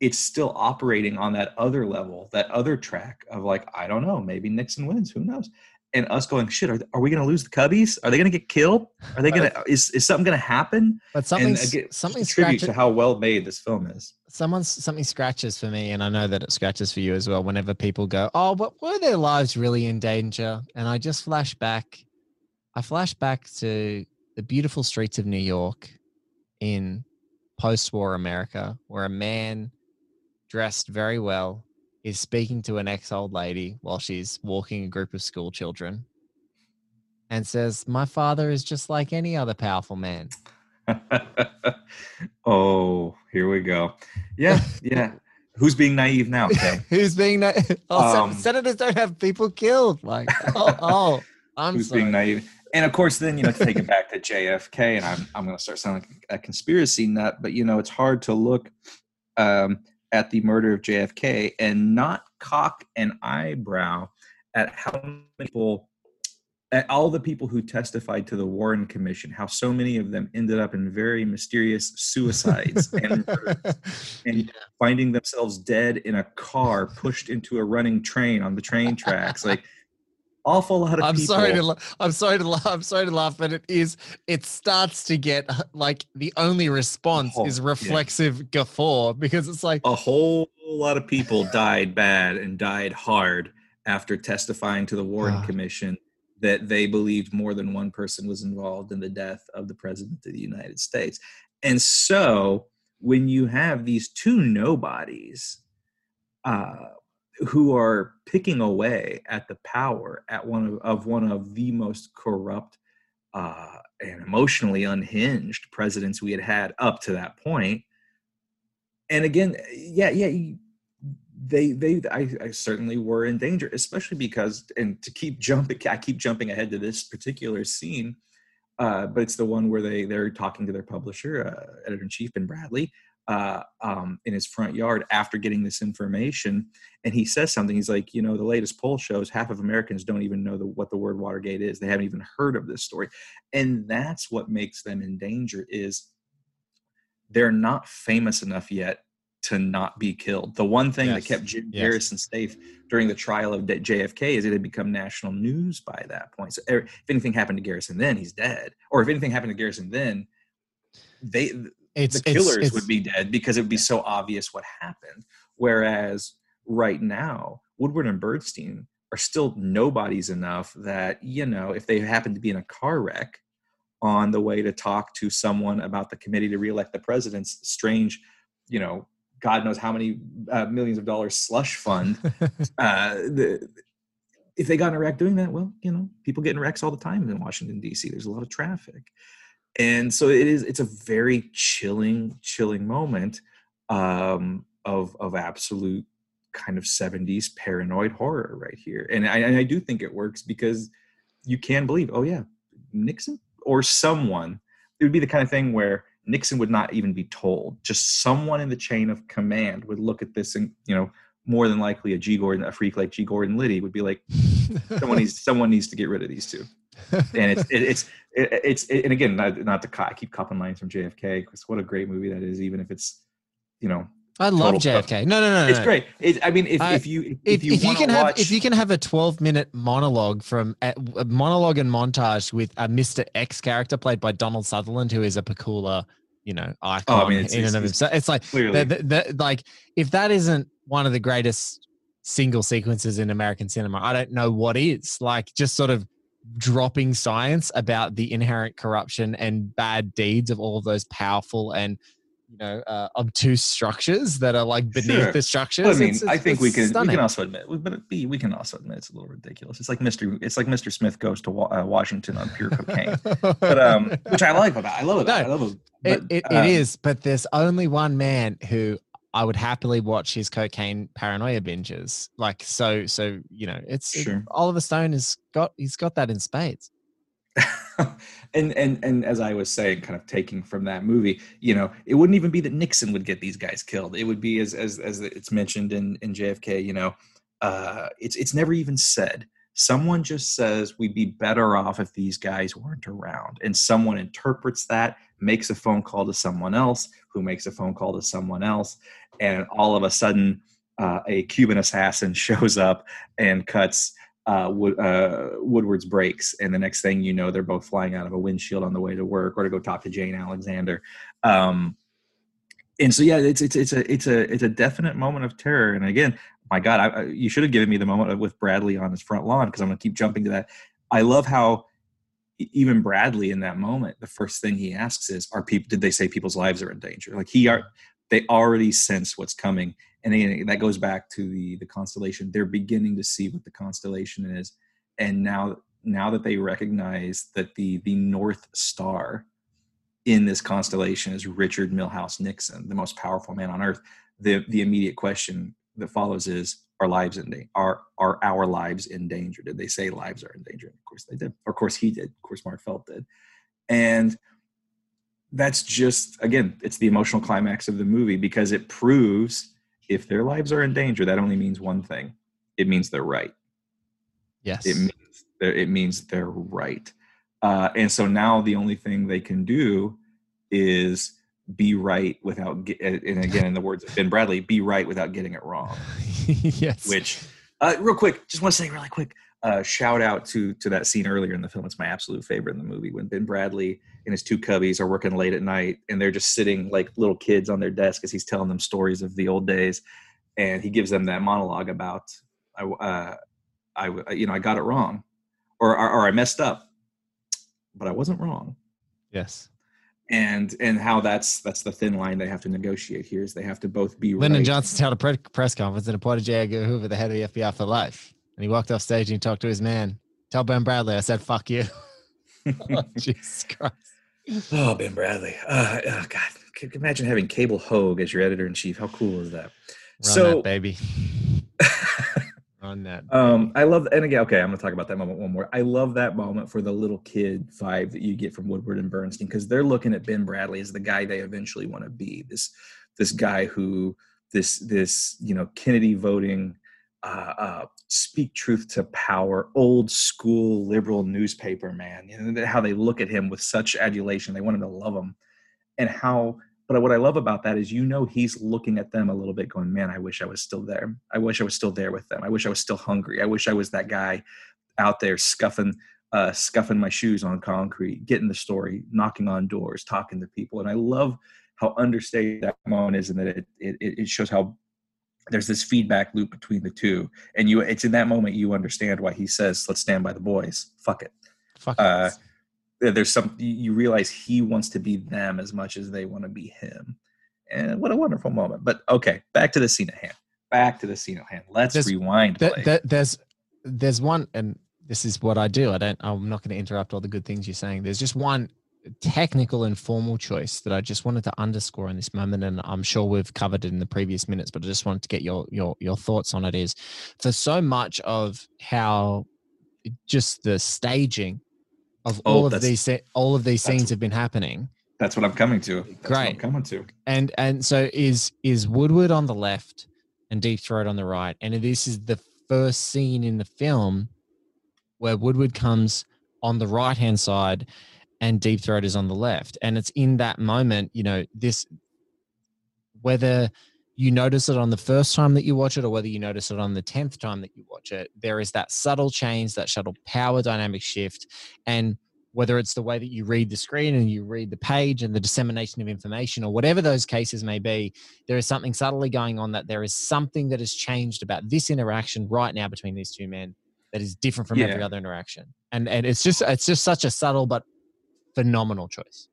It's still operating on that other level that other track of like i don't know maybe nixon wins who knows and us going shit are, are we going to lose the cubbies? Are they going to get killed? Are they going to is, is something going to happen? But something again, something tribute scratches to how well made this film is. Someone's something scratches for me and i know that it scratches for you as well whenever people go oh but were their lives really in danger? And i just flash back i flash back to the beautiful streets of new york in post-war america where a man dressed very well, is speaking to an ex old lady while she's walking a group of school children and says, My father is just like any other powerful man. oh, here we go. Yeah, yeah. Who's being naive now? Okay. Who's being naive? oh, Um, senators don't have people killed. Like, oh, oh I'm Who's sorry. being naive? And of course, then you know, to take it back to JFK, and I'm I'm going to start sounding like a conspiracy nut, but you know, it's hard to look um, at the murder of JFK and not cock an eyebrow at how many people, at all the people who testified to the Warren Commission, how so many of them ended up in very mysterious suicides and and finding themselves dead in a car pushed into a running train on the train tracks. Like awful lot of I'm people. sorry to la- I'm sorry to laugh. I'm sorry to laugh, but it is it starts to get like the only response Oh, is yeah. reflexive guffaw because it's like a whole lot of people died bad and died hard after testifying to the Warren God. Commission that they believed more than one person was involved in the death of the President of the United States. And so when you have these two nobodies uh, who are picking away at the power at one of, of one of the most corrupt uh, and emotionally unhinged presidents we had had up to that point. and again yeah yeah they they I, I certainly were in danger especially because and to keep jumping i keep jumping ahead to this particular scene uh, but it's the one where they they're talking to their publisher uh, editor-in-chief ben bradlee uh, um, in his front yard after getting this information and he says something he's like you know the latest poll shows half of americans don't even know the, what the word watergate is they haven't even heard of this story and that's what makes them in danger is they're not famous enough yet to not be killed. The one thing that kept Jim Yes. Garrison safe during the trial of JFK is it had become national news by that point. So er, if anything happened to Garrison then, he's dead. Or if anything happened to Garrison then, they it's the killers it's- would be dead because it would be so obvious what happened. Whereas right now, Woodward and Bernstein are still nobodies enough that, you know, if they happen to be in a car wreck on the way to talk to someone about the committee to reelect the president's strange, you know, God knows how many uh, millions of dollars slush fund. uh, the, if they got in a wreck doing that, well, you know, people get in wrecks all the time in Washington D.C. There's a lot of traffic, and so it is. It's a very chilling, chilling moment um, of of absolute kind of 70s paranoid horror right here, and I, and I do think it works because you can believe, oh yeah, Nixon or someone. It would be the kind of thing where Nixon would not even be told. Just someone in the chain of command would look at this and, you know, more than likely a G Gordon, a freak like G Gordon Liddy would be like, someone needs someone needs to get rid of these two. And it's it, it's it, it's and again not, not to co- keep copping lines from JFK because what a great movie that is. Even if it's you know I love JFK. No, no, no, no. it's no. great. It, I mean if, I- if you if, If, you, if you can have if you can have a 12 minute monologue from a, a monologue and montage with a Mr. X character played by Donald Sutherland, who is a peculiar, you know, oh, icon Oh, mean, it's- in and of himself. It's like the, the, the, like if that isn't one of the greatest single sequences in American cinema, I don't know what is. Like just sort of dropping science about the inherent corruption and bad deeds of all of those powerful and you know uh, obtuse structures that are like beneath Sure. the structures. Well, I mean, It's- I think we it's can we can also admit, but it be, we can also admit it's a little ridiculous. It's like Mr. It's like Mr. Smith goes to Wa- uh, Washington on pure cocaine, but um, which I like about. I love it. No, I love it. It, But, it, um, it is, but there's only one man who I would happily watch his cocaine paranoia binges. Like so, so you know, it's it- Oliver Stone has got he's got that in spades. and and and as I was saying, kind of taking from that movie, you know, it wouldn't even be that Nixon would get these guys killed. It would be as as as it's mentioned in in JFK. You know, uh, it's it's never even said. Someone just says we'd be better off if these guys weren't around, and someone interprets that, makes a phone call to someone else, who makes a phone call to someone else, and all of a sudden, uh, a Cuban assassin shows up and cuts uh, Wood, uh, Woodward's brakes, and the next thing you know, they're both flying out of a windshield on the way to work or to go talk to Jane Alexander. Um, and so, yeah, it's it's it's a it's a it's a definite moment of terror. And again, my God, I, you should have given me the moment with Bradlee on his front lawn because I'm going to keep jumping to that. I love how even Bradlee in that moment, the first thing he asks is, "Are people? Did they say people's lives are in danger?" Like he are they already sense what's coming. And again, that goes back to the the constellation. They're beginning to see what the constellation is. And now now that they recognize that the the north star in this constellation is richard milhous nixon the most powerful man on earth the the immediate question that follows is are lives in danger are are our lives in danger? Did they say lives are in danger? Of course they did. Of course he did. Of course mark felt did. And that's just again it's the emotional climax of the movie because it proves if their lives are in danger that only means one thing. It means they're right. Yes. it means they're, it means they're right. Uh, and so now the only thing they can do is be right without get, and again in the words of ben bradlee be right without getting it wrong. Yes. which uh, real quick just want to say really quick uh, shout out to to that scene earlier in the film it's my absolute favorite in the movie when ben bradlee and his two cubbies are working late at night and they're just sitting like little kids on their desk as he's telling them stories of the old days and he gives them that monologue about i uh, i you know i got it wrong or, or or i messed up but i wasn't wrong yes. and and how that's that's the thin line they have to negotiate here is they have to both be Lyndon right. Johnson held a press conference and appointed J. Edgar Hoover the head of the FBI for life. And he walked off stage and he talked to his man. Tell Ben Bradlee I said, fuck you. oh, Jesus Christ. Oh, Ben Bradlee. Uh, oh, God. Can you imagine having Cable Hogue as your editor in chief? How cool is that? Run so, that, baby. on that. um, I love, and again, okay, I'm going to talk about that moment one more. I love that moment for the little kid vibe that you get from Woodward and Bernstein because they're looking at Ben Bradlee as the guy they eventually want to be. This, this guy who, this, this, you know, Kennedy voting, uh, uh, speak truth to power, old school liberal newspaper man. You know, how they look at him with such adulation. They want him to love him, and how. But what I love about that is, you know, he's looking at them a little bit, going, "Man, I wish I was still there. I wish I was still there with them. I wish I was still hungry. I wish I was that guy out there scuffing, uh, scuffing my shoes on concrete, getting the story, knocking on doors, talking to people." And I love how understated that moment is, and that it it, it shows how there's this feedback loop between the two and you it's in that moment you understand why he says let's stand by the boys. Fuck it. Fuck uh, there's some you realize he wants to be them as much as they want to be him. And what a wonderful moment. But okay back to the scene at hand. Back to the scene at hand. Let's There's- rewind Th- th- there's there's one and this is what I do. I don't I'm not going to interrupt all the good things you're saying. There's just one technical and formal choice that I just wanted to underscore in this moment and I'm sure we've covered it in the previous minutes but I just wanted to get your your your thoughts on it is for so much of how just the staging of Oh, all of these all of these scenes have been happening. That's what i'm coming to. That's what i'm Great. coming to. And and so is is Woodward on the left and Deep Throat on the right, and this is the first scene in the film where Woodward comes on the right hand side and Deep Throat is on the left, and it's in that moment, you know, this whether you notice it on the first time that you watch it or whether you notice it on the 10th time that you watch it there is that subtle change that subtle power dynamic shift. And whether it's the way that you read the screen and you read the page and the dissemination of information or whatever those cases may be there is something subtly going on that there is something that has changed about this interaction right now between these two men that is different from every other interaction. And and it's just it's just such a subtle but phenomenal choice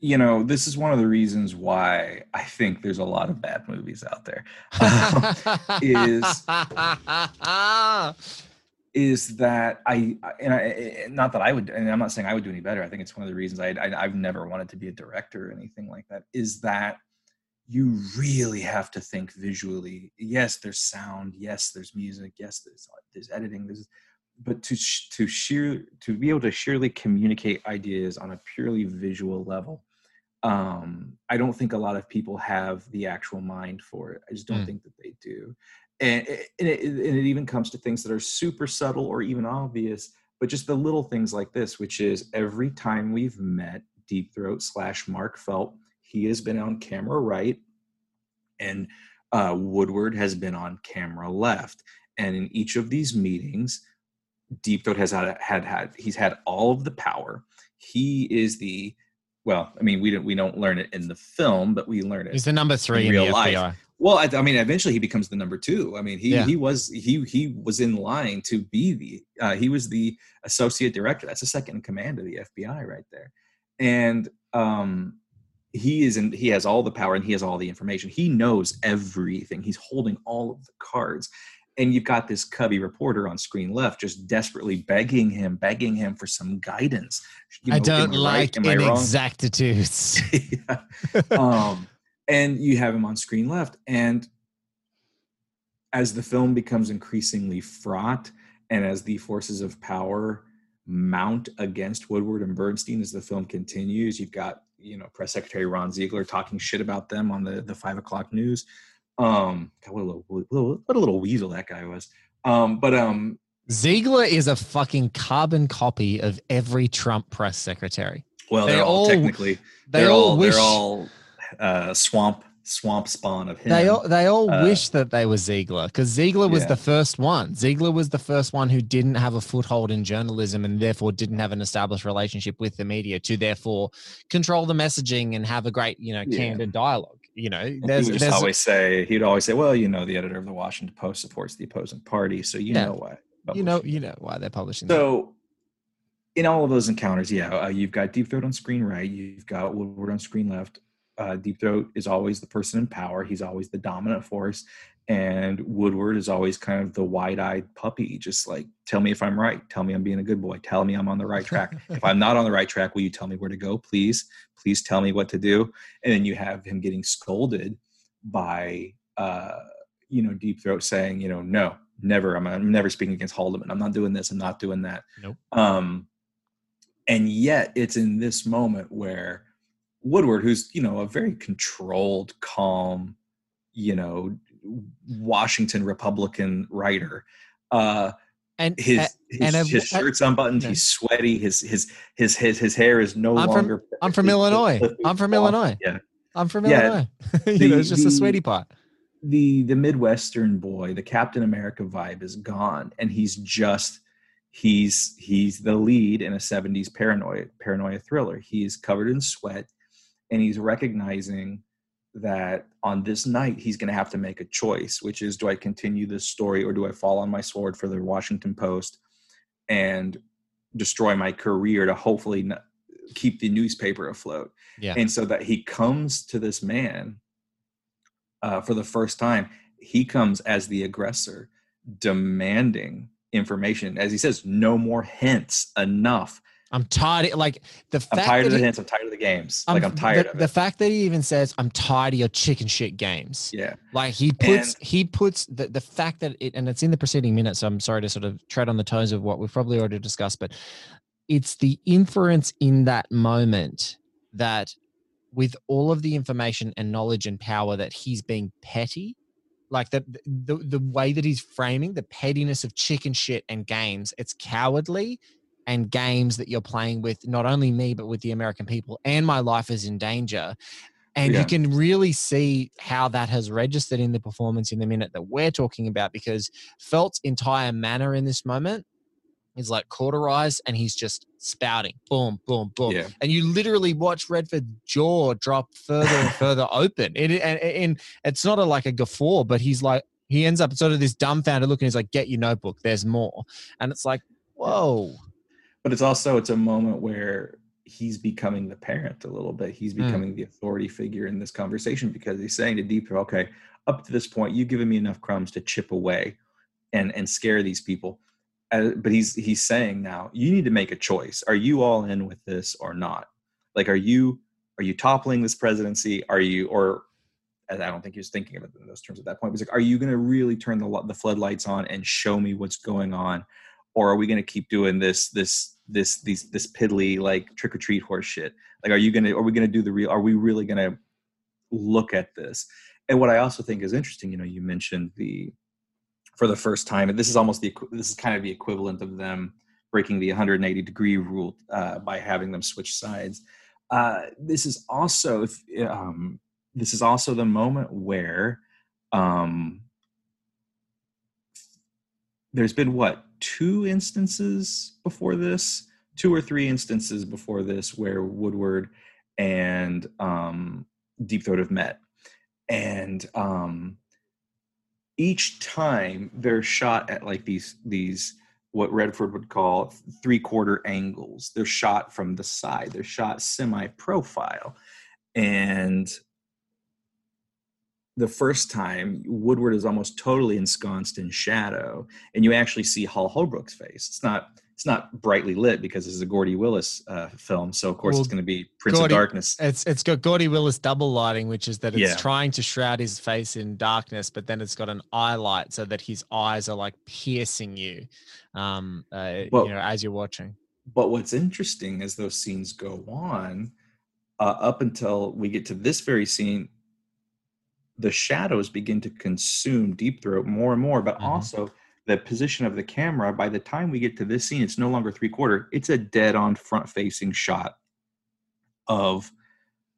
you know this is one of the reasons why i think there's a lot of bad movies out there Um, is- is that I and I not that I would and I'm not saying I would do any better. I think it's one of the reasons I, I I've never wanted to be a director or anything like that. Is that you really have to think visually. Yes, there's sound. Yes, there's music. Yes, there's there's editing. There's but to to sheer to be able to sheerly communicate ideas on a purely visual level um i don't think a lot of people have the actual mind for it. I just don't Mm. think that they do. And it, and, it, and it even comes to things that are super subtle or even obvious but just the little things like this which is every time we've met deep throat slash mark felt he has been on camera right and uh, woodward has been on camera left. And in each of these meetings deep throat has had, had had he's had all of the power he is the well i mean we don't we don't learn it in the film but we learn it he's the number three in, real the life. FBI. well, I, I mean, eventually he becomes the number two. I mean, he Yeah. he was he he was in line to be the uh, he was the associate director. That's the second in command of the FBI right there, and um, he is in he has all the power and he has all the information he knows everything he's holding all of the cards and you've got this cubby reporter on screen left just desperately begging him begging him for some guidance You I don't right? like Am inexactitudes. Yeah. um, and you have him on screen left. And as the film becomes increasingly fraught, and as the forces of power mount against Woodward and Bernstein as the film continues, you've got you know Press Secretary Ron Ziegler talking shit about them on the the five o'clock news. Um, God, what a little what a little weasel that guy was. Um, but um, Ziegler is a fucking carbon copy of every Trump press secretary. well, They they're all, all- technically They they're all, all wish they're all uh, swamp swamp spawn of him. they all they all Uh, wish that they were Ziegler because Ziegler was Yeah. the first one. Ziegler was the first one who didn't have a foothold in journalism and therefore didn't have an established relationship with the media to therefore control the messaging and have a great you know Yeah. candid dialogue. You know, he there's would just there's always say he'd always say, "Well, you know, the editor of the Washington Post supports the opposing party, so you Yeah. know why." you know you know why they're publishing. that. So, in all of those encounters, yeah, uh, you've got Deep Throat on screen right, you've got Woodward on screen left. Uh, Deep Throat is always the person in power; he's always the dominant force, and Woodward is always kind of the wide-eyed puppy, just like, "Tell me if I'm right. Tell me I'm being a good boy. Tell me I'm on the right track. if I'm not on the right track, will you tell me where to go, please? Please tell me what to do." And then you have him getting scolded by, uh, you know, Deep Throat saying, you know, no, never. I'm, I'm never speaking against Haldeman. I'm not doing this. I'm not doing that. Nope. Um, and yet, it's in this moment where Woodward, who's you know a very controlled, calm, you know, Washington Republican writer, uh, and his uh, his, and a- his shirt's unbuttoned. yeah. He's sweaty. His his his his his hair is no I'm from- longer. I'm from Illinois. I'm from off. Illinois. Yeah. I'm from Yeah, Illinois. you the- know, it's just the the- sweaty part. the the midwestern boy the captain america vibe is gone and he's just he's he's the lead in a 70s paranoia paranoia thriller he's covered in sweat and he's recognizing that on this night he's going to have to make a choice which is do i continue this story or do i fall on my sword for the washington post and destroy my career to hopefully n- keep the newspaper afloat? Yeah. and so that he comes to this man uh, for the first time he comes as the aggressor demanding information. As he says no more hints enough I'm tired. Like the i'm fact tired that of the he- hints i'm tired of the games I'm- like i'm tired the, of the fact that he even says, "I'm tired of your chicken shit games." yeah Like he puts he puts the the fact that it and it's in the preceding minutes. So I'm sorry to sort of tread on the toes of what we've probably already discussed, but it's the inference in that moment that with all of the information and knowledge and power that he's being petty like the, the the way that he's framing the pettiness of chicken shit and games it's cowardly and games that you're playing with not only me but with the american people and my life is in danger and Yeah. you can really see how that has registered in the performance in the minute that we're talking about because felt's entire manner in this moment is like cauterized and he's just spouting boom boom boom yeah and you literally watch Redford's jaw drop further and further open. It, and, and it's not a, like a guffaw, but he's like, he ends up sort of this dumbfounded look and he's like, get your notebook, there's more. And it's like, whoa. But it's also it's a moment where he's becoming the parent a little bit. He's Mm. becoming the authority figure in this conversation because he's saying to deep okay up to this point you've given me enough crumbs to chip away and and scare these people. Uh, but he's he's saying now you need to make a choice. Are you all in with this or not? Like are you are you toppling this presidency? Are you or I don't think he was thinking of it in those terms at that point. He's like, "Are you going to really turn the the floodlights on and show me what's going on, or are we going to keep doing this this this these this piddly like trick or treat horse shit? Like, are you to are we to do the real? Are we really going to look at this?" And what I also think is interesting, you know, you mentioned the for the first time, and this is almost the this is kind of the equivalent of them breaking the 180 degree rule uh, by having them switch sides. Uh, this is also um, this is also the moment where um, there's been what two instances before this two or three instances before this where woodward and um, deep throat have met. And um, each time they're shot at like these these what redford would call three quarter angles. They're shot from the side. They're shot semi profile and the first time woodward is almost totally ensconced in shadow and you actually see hal holbrook's face it's not it's not brightly lit because this is a gordy willis uh, film so of course Well, it's going to be prince Gordy- of darkness It's it's got Gordy Willis double lighting, which is that it's Yeah. trying to shroud his face in darkness, but then it's got an eye light so that his eyes are like piercing you, um, uh, Well- you know, as you're watching. But what's interesting as those scenes go on, uh, up until we get to this very scene, the shadows begin to consume Deep Throat more and more, but Mhm. also the position of the camera. By the time we get to this scene, it's no longer three quarter, it's a dead on front facing shot of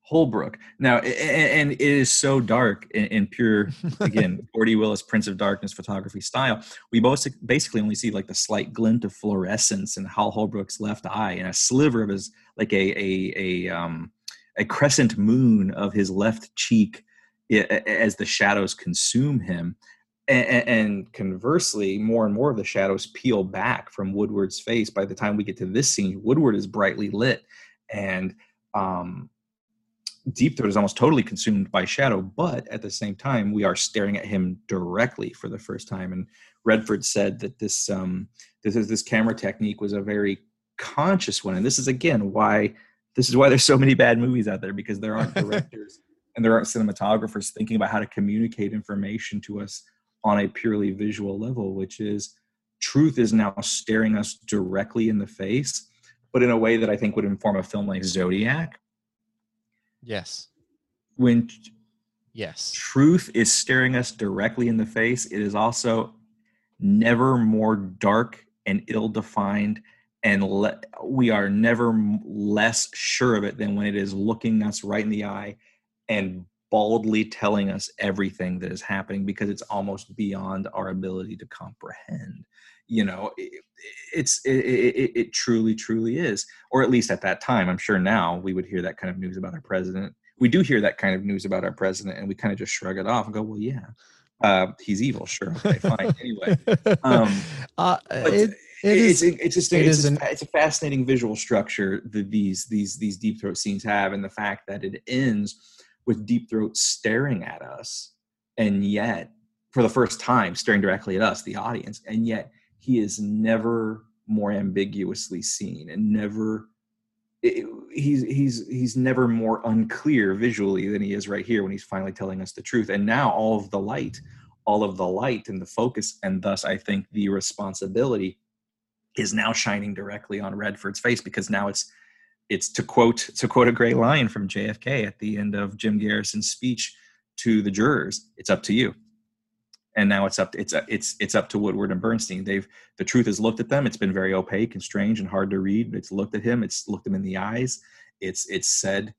Holbrook. Now, and it is so dark in, pure, again, Gordy Willis, Prince of Darkness photography style. We both basically only see like the slight glint of fluorescence in Hal Holbrook's left eye and a sliver of his, like a, a, a, um, a crescent moon of his left cheek as the shadows consume him. And, conversely, more and more of the shadows peel back from Woodward's face. By the time we get to this scene, Woodward is brightly lit, and um, Deep Throat is almost totally consumed by shadow. But at the same time, we are staring at him directly for the first time. And Redford said that this um, this is this camera technique was a very conscious one, and this is again why this is why there's so many bad movies out there because there aren't directors and there aren't cinematographers thinking about how to communicate information to us on a purely visual level, which is truth is now staring us directly in the face, but in a way that I think would inform a film like Zodiac. Yes. When Yes. truth is staring us directly in the face, it is also never more dark and ill defined. And le- we are never less sure of it than when it is looking us right in the eye and baldly telling us everything that is happening because it's almost beyond our ability to comprehend. You know, it, it's it, it, it truly, truly is, or at least at that time. I'm sure now we would hear that kind of news about our president we do hear that kind of news about our president and we kind of just shrug it off and go, well, yeah, uh, he's evil. Sure. Okay, fine. anyway, um, uh, it, it it's, is, it's just it it's, just it's a fascinating visual structure that these these these deep throat scenes have and the fact that it ends with deep throat staring at us and yet for the first time staring directly at us the audience and yet he is never more ambiguously seen and never it, he's he's he's never more unclear visually than he is right here when he's finally telling us the truth. And now all of the light all of the light and the focus and thus i think the responsibility is now shining directly on redford's face because now it's it's to quote to quote a great line from jfk at the end of jim garrison's speech to the jurors it's up to you. And now it's up it's it's it's up to woodward and bernstein. They've the truth has looked at them. It's been very opaque and strange and hard to read it's looked at him it's looked him in the eyes. It's it's said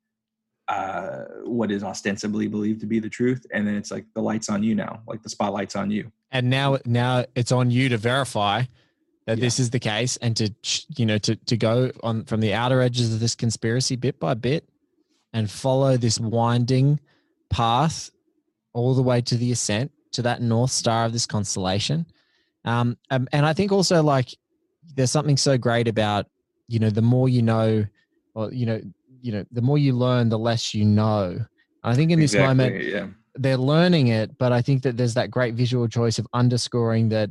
uh, what is ostensibly believed to be the truth and then it's like the lights on you now. Like the spotlight's on you. And now now it's on you to verify that this is the case and to you know to to go on from the outer edges of this conspiracy bit by bit and follow this winding path all the way to the ascent to that north star of this constellation. Um, um and i think also like there's something so great about you know the more you know or you know you know the more you learn the less you know. I think in this moment yeah. they're learning it, but I think that there's that great visual choice of underscoring that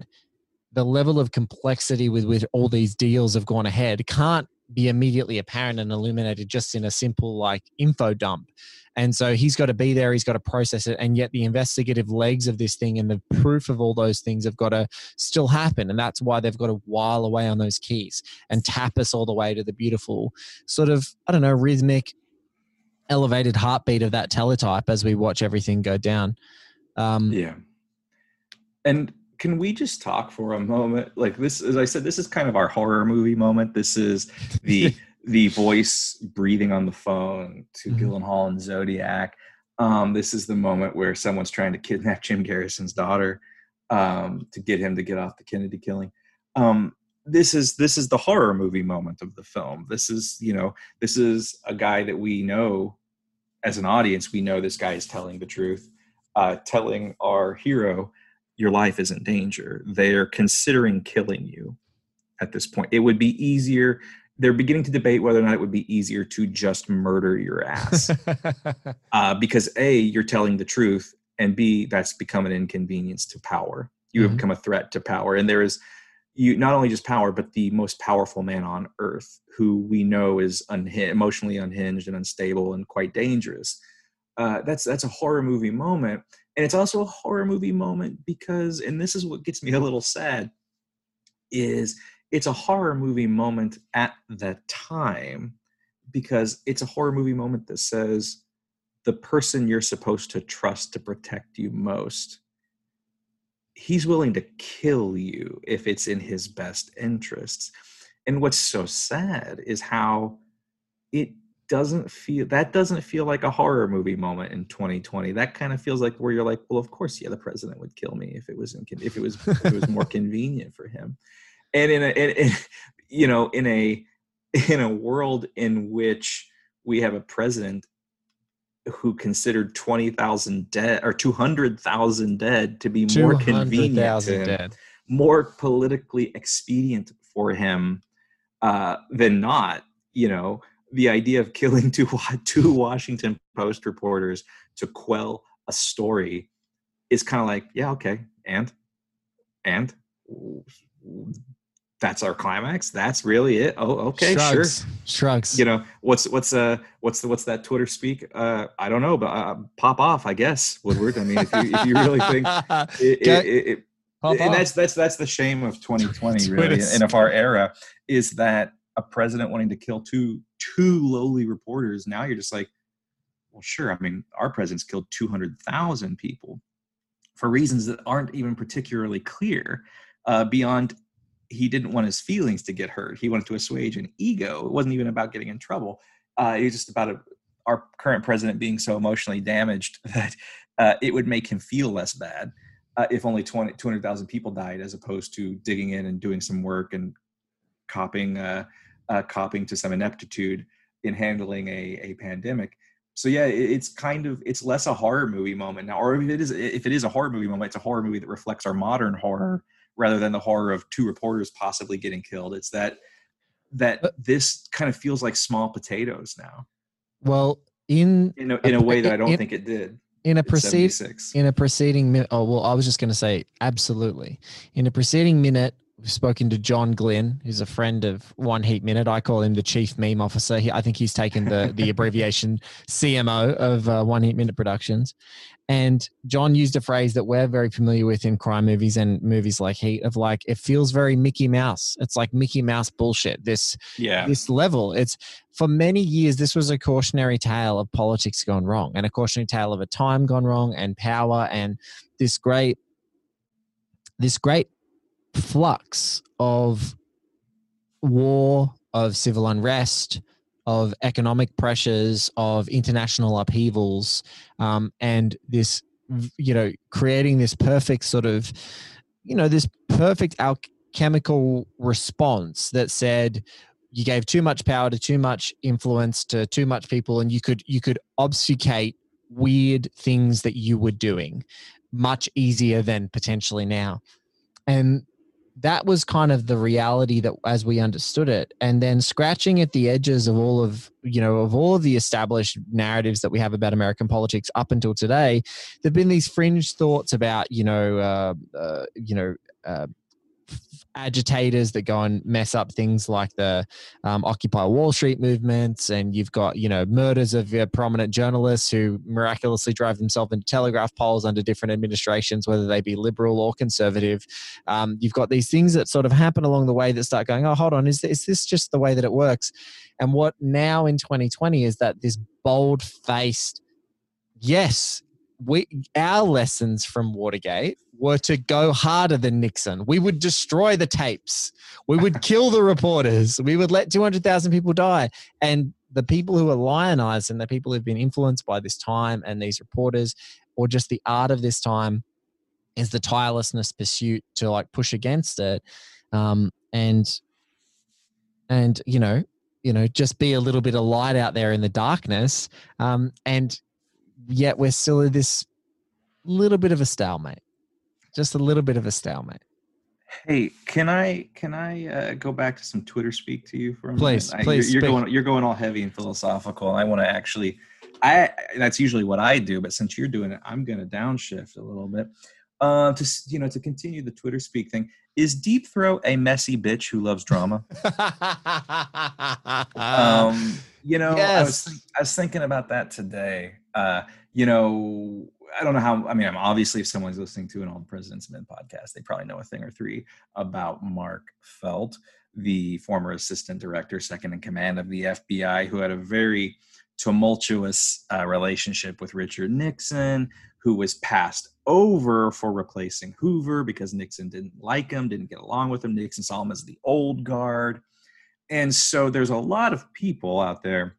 the level of complexity with which all these deals have gone ahead can't be immediately apparent and illuminated just in a simple like info dump. And so he's got to be there, he's got to process it, and yet the investigative legs of this thing and the proof of all those things have got to still happen. And that's why they've got to while away on those keys and tap us all the way to the beautiful sort of, I don't know, rhythmic elevated heartbeat of that teletype as we watch everything go down. Um, Yeah. And can we just talk for a moment? Like this, as I said, this is kind of our horror movie moment. This is the the voice breathing on the phone to Mhm. Gyllenhaal and Zodiac. Um, this is the moment where someone's trying to kidnap Jim Garrison's daughter um, to get him to get off the Kennedy killing. Um, this is this is the horror movie moment of the film. This is you know this is a guy that we know as an audience. We know this guy is telling the truth, uh, telling our hero your life is in danger. They're considering killing you at this point. It would be easier. they're beginning to debate whether or not it would be easier to just murder your ass uh, because a you're telling the truth and b that's become an inconvenience to power you have Mhm. become a threat to power and there is you not only just power but the most powerful man on earth who we know is emotionally unhinged and unstable and quite dangerous uh, that's that's a horror movie moment and it's also a horror movie moment because and this is what gets me a little sad is it's a horror movie moment at the time because it's a horror movie moment that says the person you're supposed to trust to protect you most he's willing to kill you if it's in his best interests. And what's so sad is how it doesn't feel that doesn't feel like a horror movie moment in 2020 that kind of feels like where you're like well of course yeah the president would kill me if it was in, if it was if it was more convenient for him and in a in, in, you know in a in a world in which we have a president who considered 20,000 dead or 200,000 dead to be more convenient to him, dead. more politically expedient for him uh, than not you know the idea of killing two two Washington Post reporters to quell a story is kind of like yeah okay and? And? That's our climax? That's really it? Oh okay sure. Shrugs. Shrugs. you know what's what's uh what's the what's that twitter speak? Uh i don't know but uh, pop off i guess woodward. I mean if you, if you really think it, it, it, and off. that's that's that's the shame of 2020 Twitter really and of our era is that a president wanting to kill two two lowly reporters now you're just like well sure i mean our president's killed 200,000 people for reasons that aren't even particularly clear uh, beyond he didn't want his feelings to get hurt. He wanted to assuage an ego. It wasn't even about getting in trouble. Uh, it was just about a, our current president being so emotionally damaged that uh, it would make him feel less bad uh, if only 20, 200,000 people died as opposed to digging in and doing some work and copying uh, copying to some ineptitude in handling a, a pandemic so yeah it, it's kind of it's less a horror movie moment now or if it is if it is a horror movie moment it's a horror movie that reflects our modern horror rather than the horror of two reporters possibly getting killed it's that that this kind of feels like small potatoes now well, in in a, in a way that i don't in- think it did in a 76 in a preceding minute. Oh well, I was just going to say absolutely. In a preceding minute, we've spoken to John Glynn, who's a friend of One Heat Minute. I call him the chief meme officer. He, I think he's taken the the abbreviation CMO of uh, One Heat Minute Productions. And John used a phrase that we're very familiar with in crime movies and movies like Heat of like it feels very Mickey Mouse. It's like Mickey Mouse bullshit. This yeah this level. It's for many years, this was a cautionary tale of politics gone wrong and a cautionary tale of a time gone wrong and power and this great, this great flux of war, of civil unrest, of economic pressures, of international upheavals, um, and this, you know, creating this perfect sort of, you know, this perfect alchemical response that said, you gave too much power to too much influence to too much people and you could you could obfuscate weird things that you were doing much easier than potentially now. And that was kind of the reality that as we understood it. And then scratching at the edges of all of you know of all of the established narratives that we have about american politics up until today there've been these fringe thoughts about you know uh, uh, you know uh, agitators that go and mess up things like the um, Occupy Wall Street movements, and you've got you know murders of uh, prominent journalists who miraculously drive themselves into telegraph poles under different administrations, whether they be liberal or conservative. Um, you've got these things that sort of happen along the way that start going, oh, hold on, is is this just the way that it works? And what now in 2020 is that this bold faced, yes, we our lessons from Watergate were to go harder than Nixon. We would destroy the tapes. We would kill the reporters. We would let 200,000 people die. And the people who are lionized and the people who've been influenced by this time and these reporters or just the art of this time is the tirelessness pursuit to like push against it. Um, and and you know, you know, just be a little bit of light out there in the darkness. Um, and yet we're still in this little bit of a stalemate just a little bit of a stalemate Hey, can I can I uh, go back to some Twitter speak to you for a Please, minute? I- please You're, you're going you're going all heavy and philosophical. I want to actually, I that's usually what I do, but since you're doing it, I'm going to downshift a little bit. Uh, to you know, to continue the Twitter speak thing, is Deep Throat a messy bitch who loves drama? um, you know, I was yes. think, I was thinking about that today. Uh, you know, I don't know how. I mean, I'm obviously if someone's listening to an old President's Men podcast, they probably know a thing or three about Mark Felt, the former assistant director, second in command of the FBI, who had a very tumultuous uh, relationship with Richard Nixon, who was passed over for replacing Hoover because Nixon didn't like him, didn't get along with him. Nixon saw him as the old guard. And so there's a lot of people out there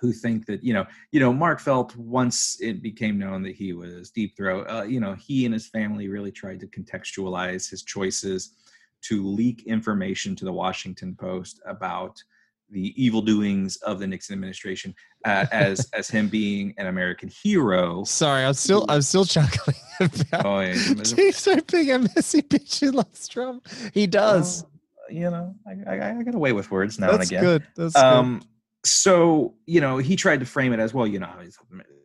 who think that, you know, you know, Mark Felt, once it became known that he was deep throat, uh, you know, he and his family really tried to contextualize his choices to leak information to the Washington Post about the evil doings of the Nixon administration uh, as as him being an American hero. Sorry, I'm still I'm still chuckling about Oh, yeah. Steve so big a messy bitch who loves drum. He does. You know, I, I, I get away with words now That's and again. That's good. That's um so you know he tried to frame it as well you know he's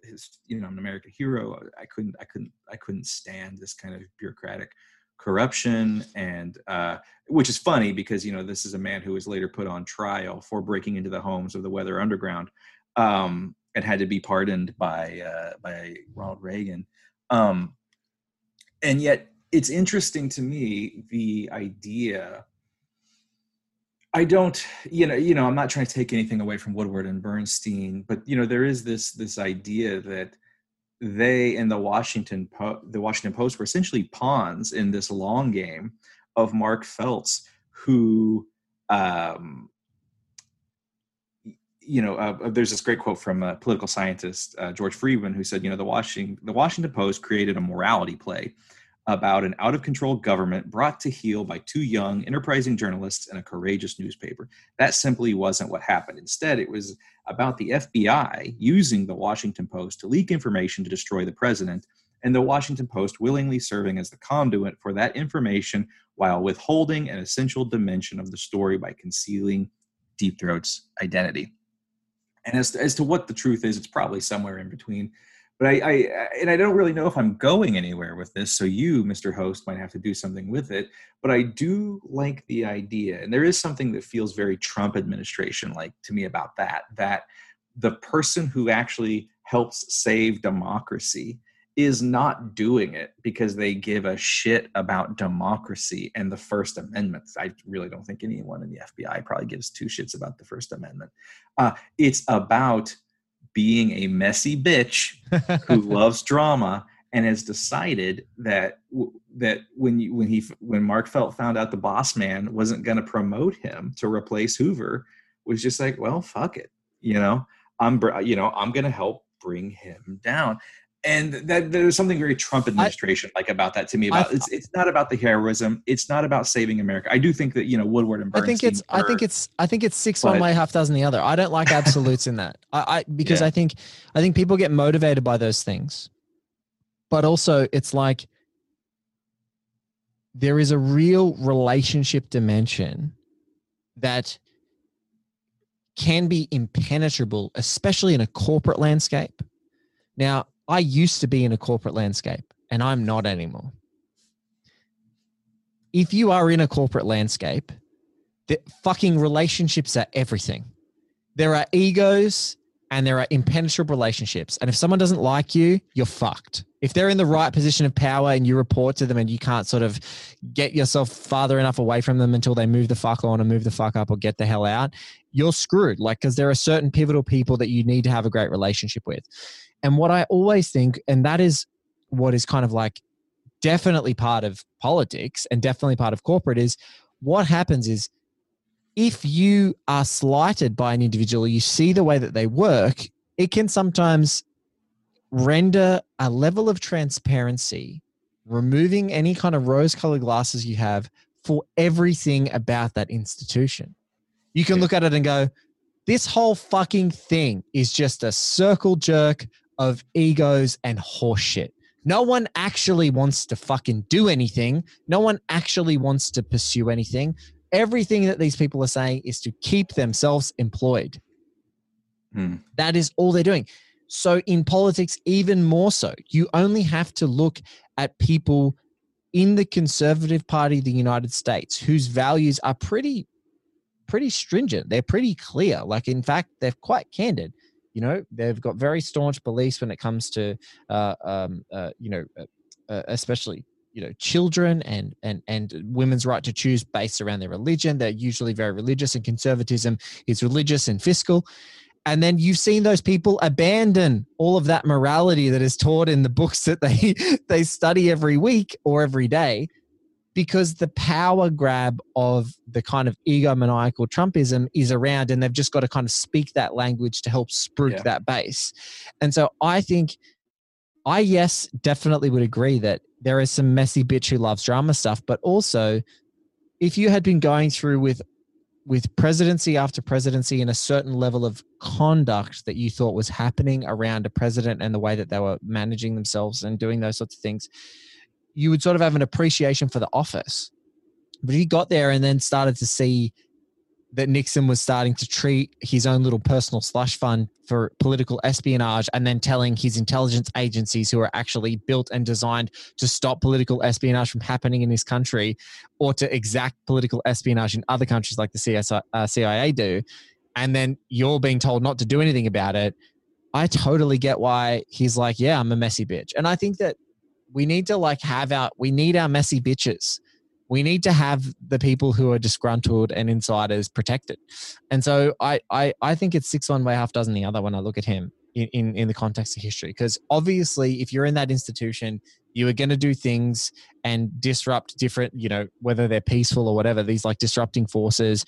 his you know i'm an american hero. I couldn't i couldn't i couldn't stand this kind of bureaucratic corruption and uh which is funny because you know this is a man who was later put on trial for breaking into the homes of the weather underground um and had to be pardoned by uh by ronald reagan. Um and yet it's interesting to me the idea I don't, you know, you know, I'm not trying to take anything away from Woodward and Bernstein, but you know, there is this this idea that they and the Washington po- the Washington Post were essentially pawns in this long game of Mark Felt's, who, um, you know, uh, there's this great quote from a political scientist uh, George Friedman who said, you know, the Washington the Washington Post created a morality play about an out of control government brought to heel by two young, enterprising journalists and a courageous newspaper. That simply wasn't what happened. Instead, it was about the FBI using the Washington Post to leak information to destroy the president, and the Washington Post willingly serving as the conduit for that information while withholding an essential dimension of the story by concealing Deep Throat's identity. And as to, as to what the truth is, it's probably somewhere in between but I, I and I don't really know if I'm going anywhere with this. So you, Mr. Host, might have to do something with it. But I do like the idea, and there is something that feels very Trump administration like to me about that. That the person who actually helps save democracy is not doing it because they give a shit about democracy and the First Amendment. I really don't think anyone in the FBI probably gives two shits about the First Amendment. Uh, it's about being a messy bitch who loves drama and has decided that that when you, when he when Mark Felt found out the boss man wasn't going to promote him to replace Hoover was just like well fuck it you know? I'm you know I'm going to help bring him down and that there's something very Trump administration like about that to me about I- it's it's not about the heroism it's not about saving America I do think that you know Woodward and Bernstein. I think it's I think it's I think it's six one way, half dozen the other. I don't like absolutes in that. I, I because Yeah. I think I think people get motivated by those things. But also it's like there is a real relationship dimension that can be impenetrable, especially in a corporate landscape. Now, I used to be in a corporate landscape and I'm not anymore. If you are in a corporate landscape, the fucking relationships are everything. There are egos and there are impenetrable relationships. And if someone doesn't like you, you're fucked. If they're in the right position of power and you report to them and you can't sort of get yourself farther enough away from them until they move the fuck on or move the fuck up or get the hell out, you're screwed. Like, because there are certain pivotal people that you need to have a great relationship with. And what I always think, and that is what is kind of like definitely part of politics and definitely part of corporate, is what happens is if you are slighted by an individual, you see the way that they work, it can sometimes render a level of transparency, removing any kind of rose colored glasses you have for everything about that institution. You can look at it and go, this whole fucking thing is just a circle jerk of egos and horseshit. No one actually wants to fucking do anything. No one actually wants to pursue anything. Everything that these people are saying is to keep themselves employed. Hmm. That is all they're doing. So, in politics, even more so, you only have to look at people in the Conservative Party of the United States whose values are pretty, pretty stringent. They're pretty clear. Like, in fact, they're quite candid. You know, they've got very staunch beliefs when it comes to, uh, um, uh, you know, uh, uh, especially you know children and and and women's right to choose based around their religion. They're usually very religious and conservatism is religious and fiscal. And then you've seen those people abandon all of that morality that is taught in the books that they they study every week or every day because the power grab of the kind of egomaniacal trumpism is around and they've just got to kind of speak that language to help spruik Yeah. that base and so i think i yes definitely would agree that there is some messy bitch who loves drama stuff but also if you had been going through with with presidency after presidency and a certain level of conduct that you thought was happening around a president and the way that they were managing themselves and doing those sorts of things, you would sort of have an appreciation for the office. But if you got there and then started to see that Nixon was starting to treat his own little personal slush fund for political espionage and then telling his intelligence agencies who are actually built and designed to stop political espionage from happening in this country or to exact political espionage in other countries like the CSI, uh, CIA do, and then you're being told not to do anything about it, I totally get why he's like, yeah, I'm a messy bitch. And I think that we need to like have our, we need our messy bitches. We need to have the people who are disgruntled and insiders protected. And so I, I, I think it's six one way, half dozen the other when I look at him in, in, in the context of history. Because obviously, if you're in that institution, you are going to do things and disrupt different, you know, whether they're peaceful or whatever, these like disrupting forces.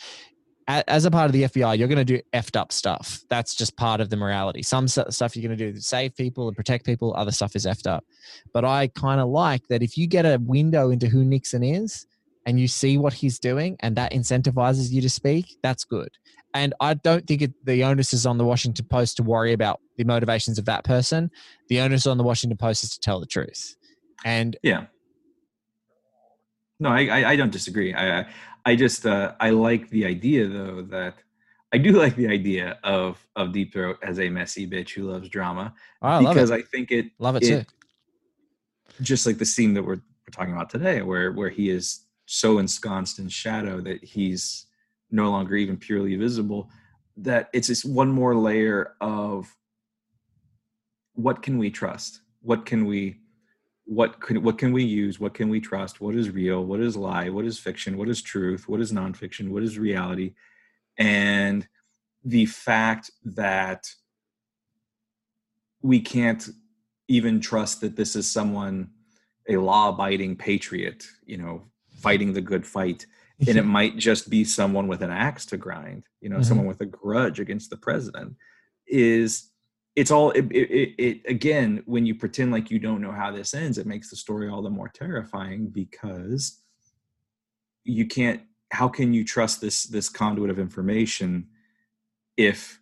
As a part of the FBI, you're going to do effed up stuff. That's just part of the morality. Some stuff you're going to do to save people and protect people, other stuff is effed up. But I kind of like that if you get a window into who Nixon is and you see what he's doing and that incentivizes you to speak, that's good. And I don't think it, the onus is on the Washington Post to worry about the motivations of that person. The onus on the Washington Post is to tell the truth. And Yeah. No, I, I, I don't disagree. I, I- I just, uh, I like the idea though that I do like the idea of of Deep Throat as a messy bitch who loves drama I love because it. I think it love it, too. just like the scene that we're, we're talking about today, where where he is so ensconced in shadow that he's no longer even purely visible. That it's just one more layer of what can we trust? What can we what can what can we use? What can we trust? What is real? What is lie? What is fiction? What is truth? What is nonfiction? What is reality? And the fact that we can't even trust that this is someone a law-abiding patriot you know fighting the good fight and it might just be someone with an axe to grind you know Mhm. someone with a grudge against the president is it's all it, it, it, again when you pretend like you don't know how this ends it makes the story all the more terrifying because you can't how can you trust this this conduit of information if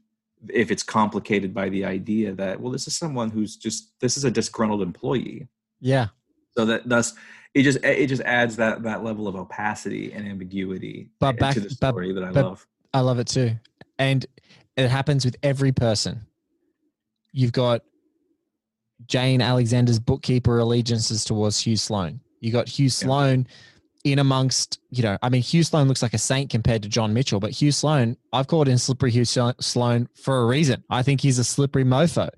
if it's complicated by the idea that well this is someone who's just this is a disgruntled employee Yeah. so that thus it just it just adds that that level of opacity and ambiguity But back- to the but- that I but- love. I love it too. And it happens with every person. You've got Jane Alexander's bookkeeper allegiances towards Hugh Sloan. You got Hugh Sloan in amongst, you know, I mean, Hugh Sloan looks like a saint compared to John Mitchell, but Hugh Sloan, I've called him slippery Hugh Slo- Sloan for a reason. I think he's a slippery mofo.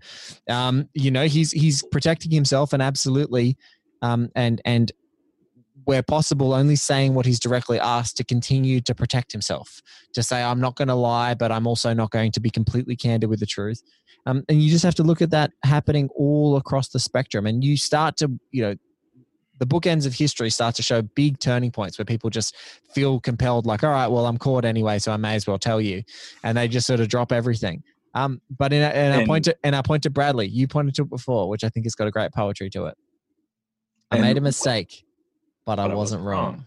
Um, you know, he's he's protecting himself and absolutely, um, and and where possible, only saying what he's directly asked to continue to protect himself to say i'm not going to lie but i'm also not going to be completely candid with the truth um, and you just have to look at that happening all across the spectrum and you start to you know the bookends of history start to show big turning points where people just feel compelled like all right well i'm caught anyway so i may as well tell you and they just sort of drop everything um, but in, a, in our point to in our point to bradlee you pointed to it before which i think has got a great poetry to it i made a mistake but, I but I wasn't wasn't wrong. wrong.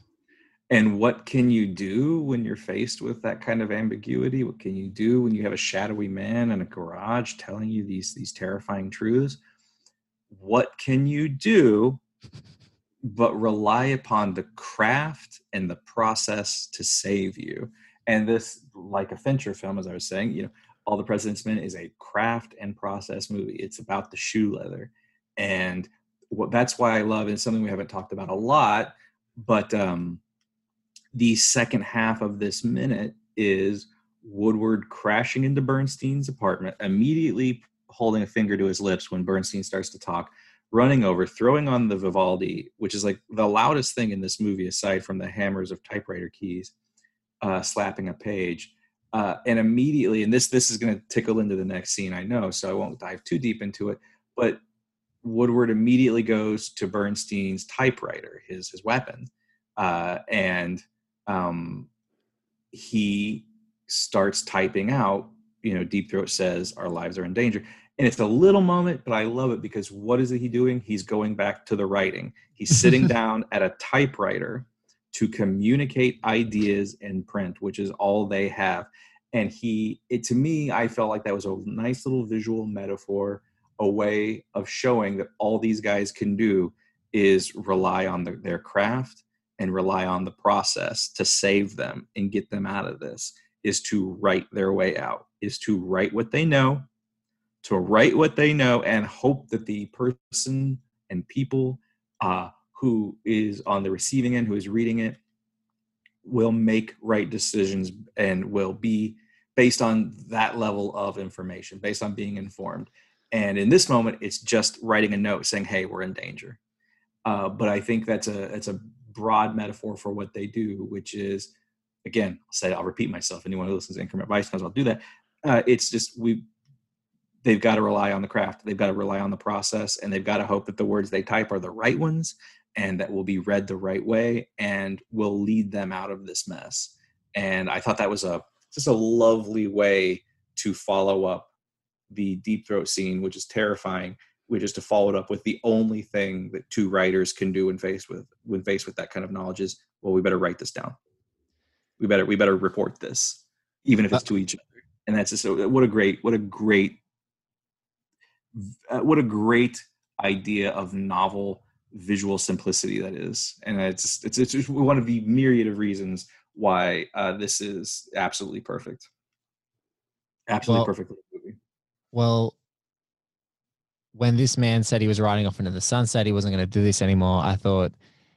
And what can you do when you're faced with that kind of ambiguity? What can you do when you have a shadowy man in a garage telling you these these terrifying truths? what can you do but rely upon the craft and the process to save you and this like a fincher film as i was saying you know all the president's men is a craft and process movie it's about the shoe leather and what that's why i love and something we haven't talked about a lot but um the second half of this minute is woodward crashing into bernstein's apartment immediately holding a finger to his lips when bernstein starts to talk running over, throwing on the Vivaldi, which is like the loudest thing in this movie aside from the hammers of typewriter keys, uh, slapping a page. Uh, and immediately, and this this is going to tickle into the next scene, I know, so I won't dive too deep into it. But Woodward immediately goes to Bernstein's typewriter, his his weapon, uh, and um, he starts typing out. You know, Deep Throat says, "Our lives are in danger," and it's a little moment but i love it because what is he doing? He's going back to the writing. He's sitting down at a typewriter to communicate ideas in print which is all they have. And he it to me i felt like that was a nice little visual metaphor a way of showing that all these guys can do is rely on the, their craft and rely on the process to save them and get them out of this is to write their way out is to write what they know to write what they know and hope that the person and people uh, who is on the receiving end, who is reading it, will make right decisions and will be based on that level of information, based on being informed. And in this moment, it's just writing a note saying, "Hey, we're in danger." Uh, but I think that's a it's a broad metaphor for what they do, which is, again, I'll say I'll repeat myself. Anyone who listens to Increment Vice knows I'll do that. Uh, it's just we they've got to rely on the craft they've got to rely on the process and they've got to hope that the words they type are the right ones and that will be read the right way and will lead them out of this mess and i thought that was a just a lovely way to follow up the deep throat scene which is terrifying which is to follow it up with the only thing that two writers can do when faced with when faced with that kind of knowledge is well we better write this down. We better we better report this even if it's to each other. And that's just what a great what a great uh, what a great idea of novel visual simplicity that is. And it's it's it's one of the myriad of reasons why uh, this is absolutely perfect. Absolutely well, perfect movie. well when this man said he was riding off into the sunset he wasn't going to do this anymore i thought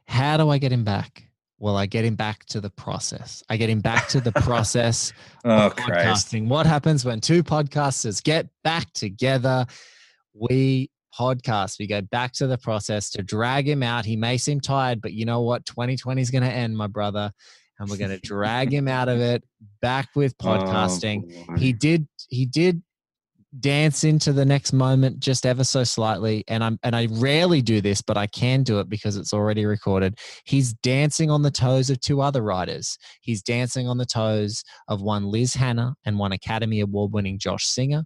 how do i get him back well i get him back to the process i get him back to the process oh, of podcasting Christ. what happens when two podcasters get back together we podcast. We go back to the process to drag him out. He may seem tired, but you know what? 2020 is going to end, my brother. And we're going to drag him out of it back with oh, podcasting. Oh, he did, he did dance into the next moment just ever so slightly and i'm and i rarely do this but i can do it because it's already recorded. He's dancing on the toes of two other writers. He's dancing on the toes of one liz hannah and one academy award winning josh singer.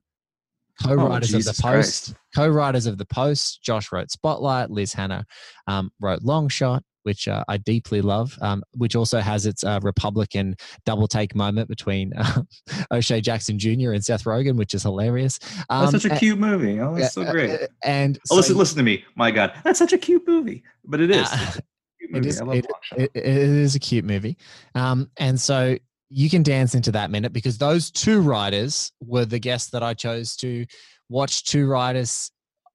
Co-writers oh, of the post Christ. co-writers of the post josh wrote spotlight liz hannah um, wrote long shot which uh, i deeply love um, which also has its uh, republican double take moment between uh, o'shea jackson jr and seth rogen which is hilarious. Um, that's such a cute movie. Oh that's so great. uh, and oh, so, listen listen to me. My god. That's such a cute movie but it is. Uh, it is, it, it, it is a cute movie. Um, and so you can dance into that minute because those two writers were the guests that I chose to watch two writers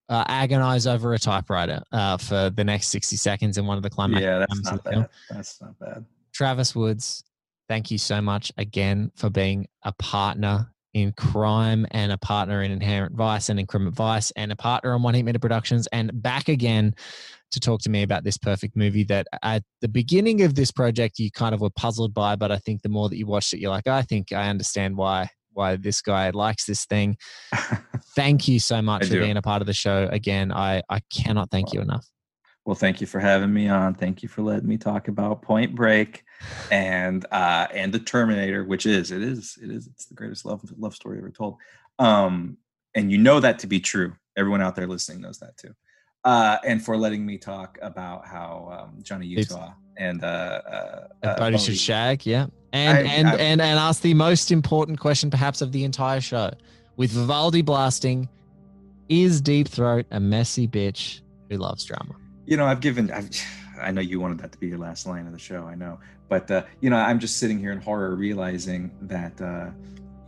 uh, agonize over a typewriter uh, for the next 60 seconds in one of the climax. Yeah, that's not bad. That's not bad. Travis Woods, thank you so much again for being a partner in crime and a partner in Inherent Vice and Increment Vice and a partner on One Heat Minute Productions and back again to talk to me about this perfect movie that at the beginning of this project you kind of were puzzled by, but I think the more that you watched it, you're like, I think I understand why why this guy likes this thing. thank you so much I for do. being a part of the show again. I I cannot thank you enough. Well, thank you for having me on. Thank you for letting me talk about Point Break and uh and the Terminator, which is it is it is it's the greatest love love story ever told. Um and you know that to be true. Everyone out there listening knows that too uh, and for letting me talk about how um, Johnny Utah it's, and uh, uh, uh should shag, yeah, and I, and I, and and ask the most important question perhaps of the entire show, with Vivaldi blasting. Is Deep Throat a messy bitch who loves drama? You know, I've given. I've, I know you wanted that to be your last line of the show. I know, but uh, you know, I'm just sitting here in horror, realizing that. Uh,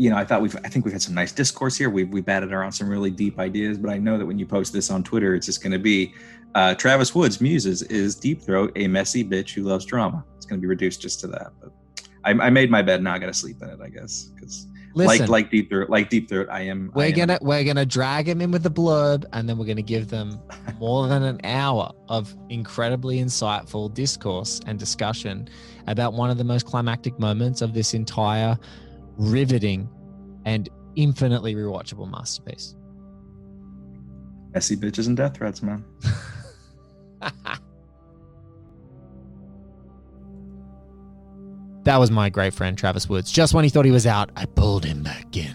you know, I thought we've, I think we've had some nice discourse here. We've, we batted around some really deep ideas, but I know that when you post this on Twitter, it's just going to be uh, Travis Woods muses is Deep Throat a messy bitch who loves drama. It's going to be reduced just to that. But I, I made my bed. Now I got to sleep in it, I guess, because Listen, like like Deep Throat, like Deep Throat, I am. We're am- gonna we're gonna drag him in with the blurb, and then we're gonna give them more than an hour of incredibly insightful discourse and discussion about one of the most climactic moments of this entire riveting and infinitely rewatchable masterpiece. messy bitches and death threats, man. That was my great friend Travis Woods. Just when he thought he was out, I pulled him back in.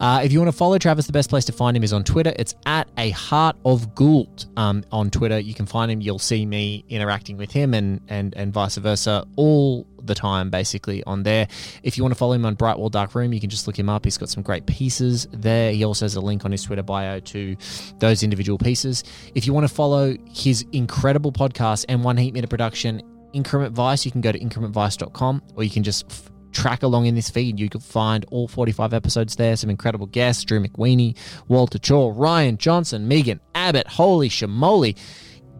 Uh, if you want to follow Travis, the best place to find him is on Twitter. It's at a heart of Gould um, on Twitter. You can find him. You'll see me interacting with him and and and vice versa all the time, basically on there. If you want to follow him on Bright Wall/Dark Room, you can just look him up. He's got some great pieces there. He also has a link on his Twitter bio to those individual pieces. If you want to follow his incredible podcast and One Heat Minute Production, Increment Vice, you can go to incrementvice.com or you can just f- track along in this feed. You can find all 45 episodes there. Some incredible guests Drew McWeeny, Walter Chaw, Rian Johnson, Megan Abbott. Holy shamoli.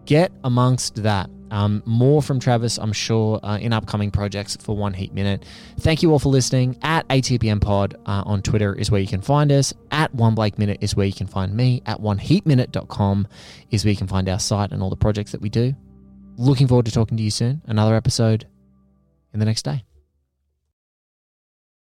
Get amongst that. Um, more from Travis, I'm sure, uh, in upcoming projects for One Heat Minute. Thank you all for listening. At ATPM Pod uh, on Twitter is where you can find us. At One Blake Minute is where you can find me. At OneHeatMinute.com is where you can find our site and all the projects that we do. Looking forward to talking to you soon. Another episode in the next day.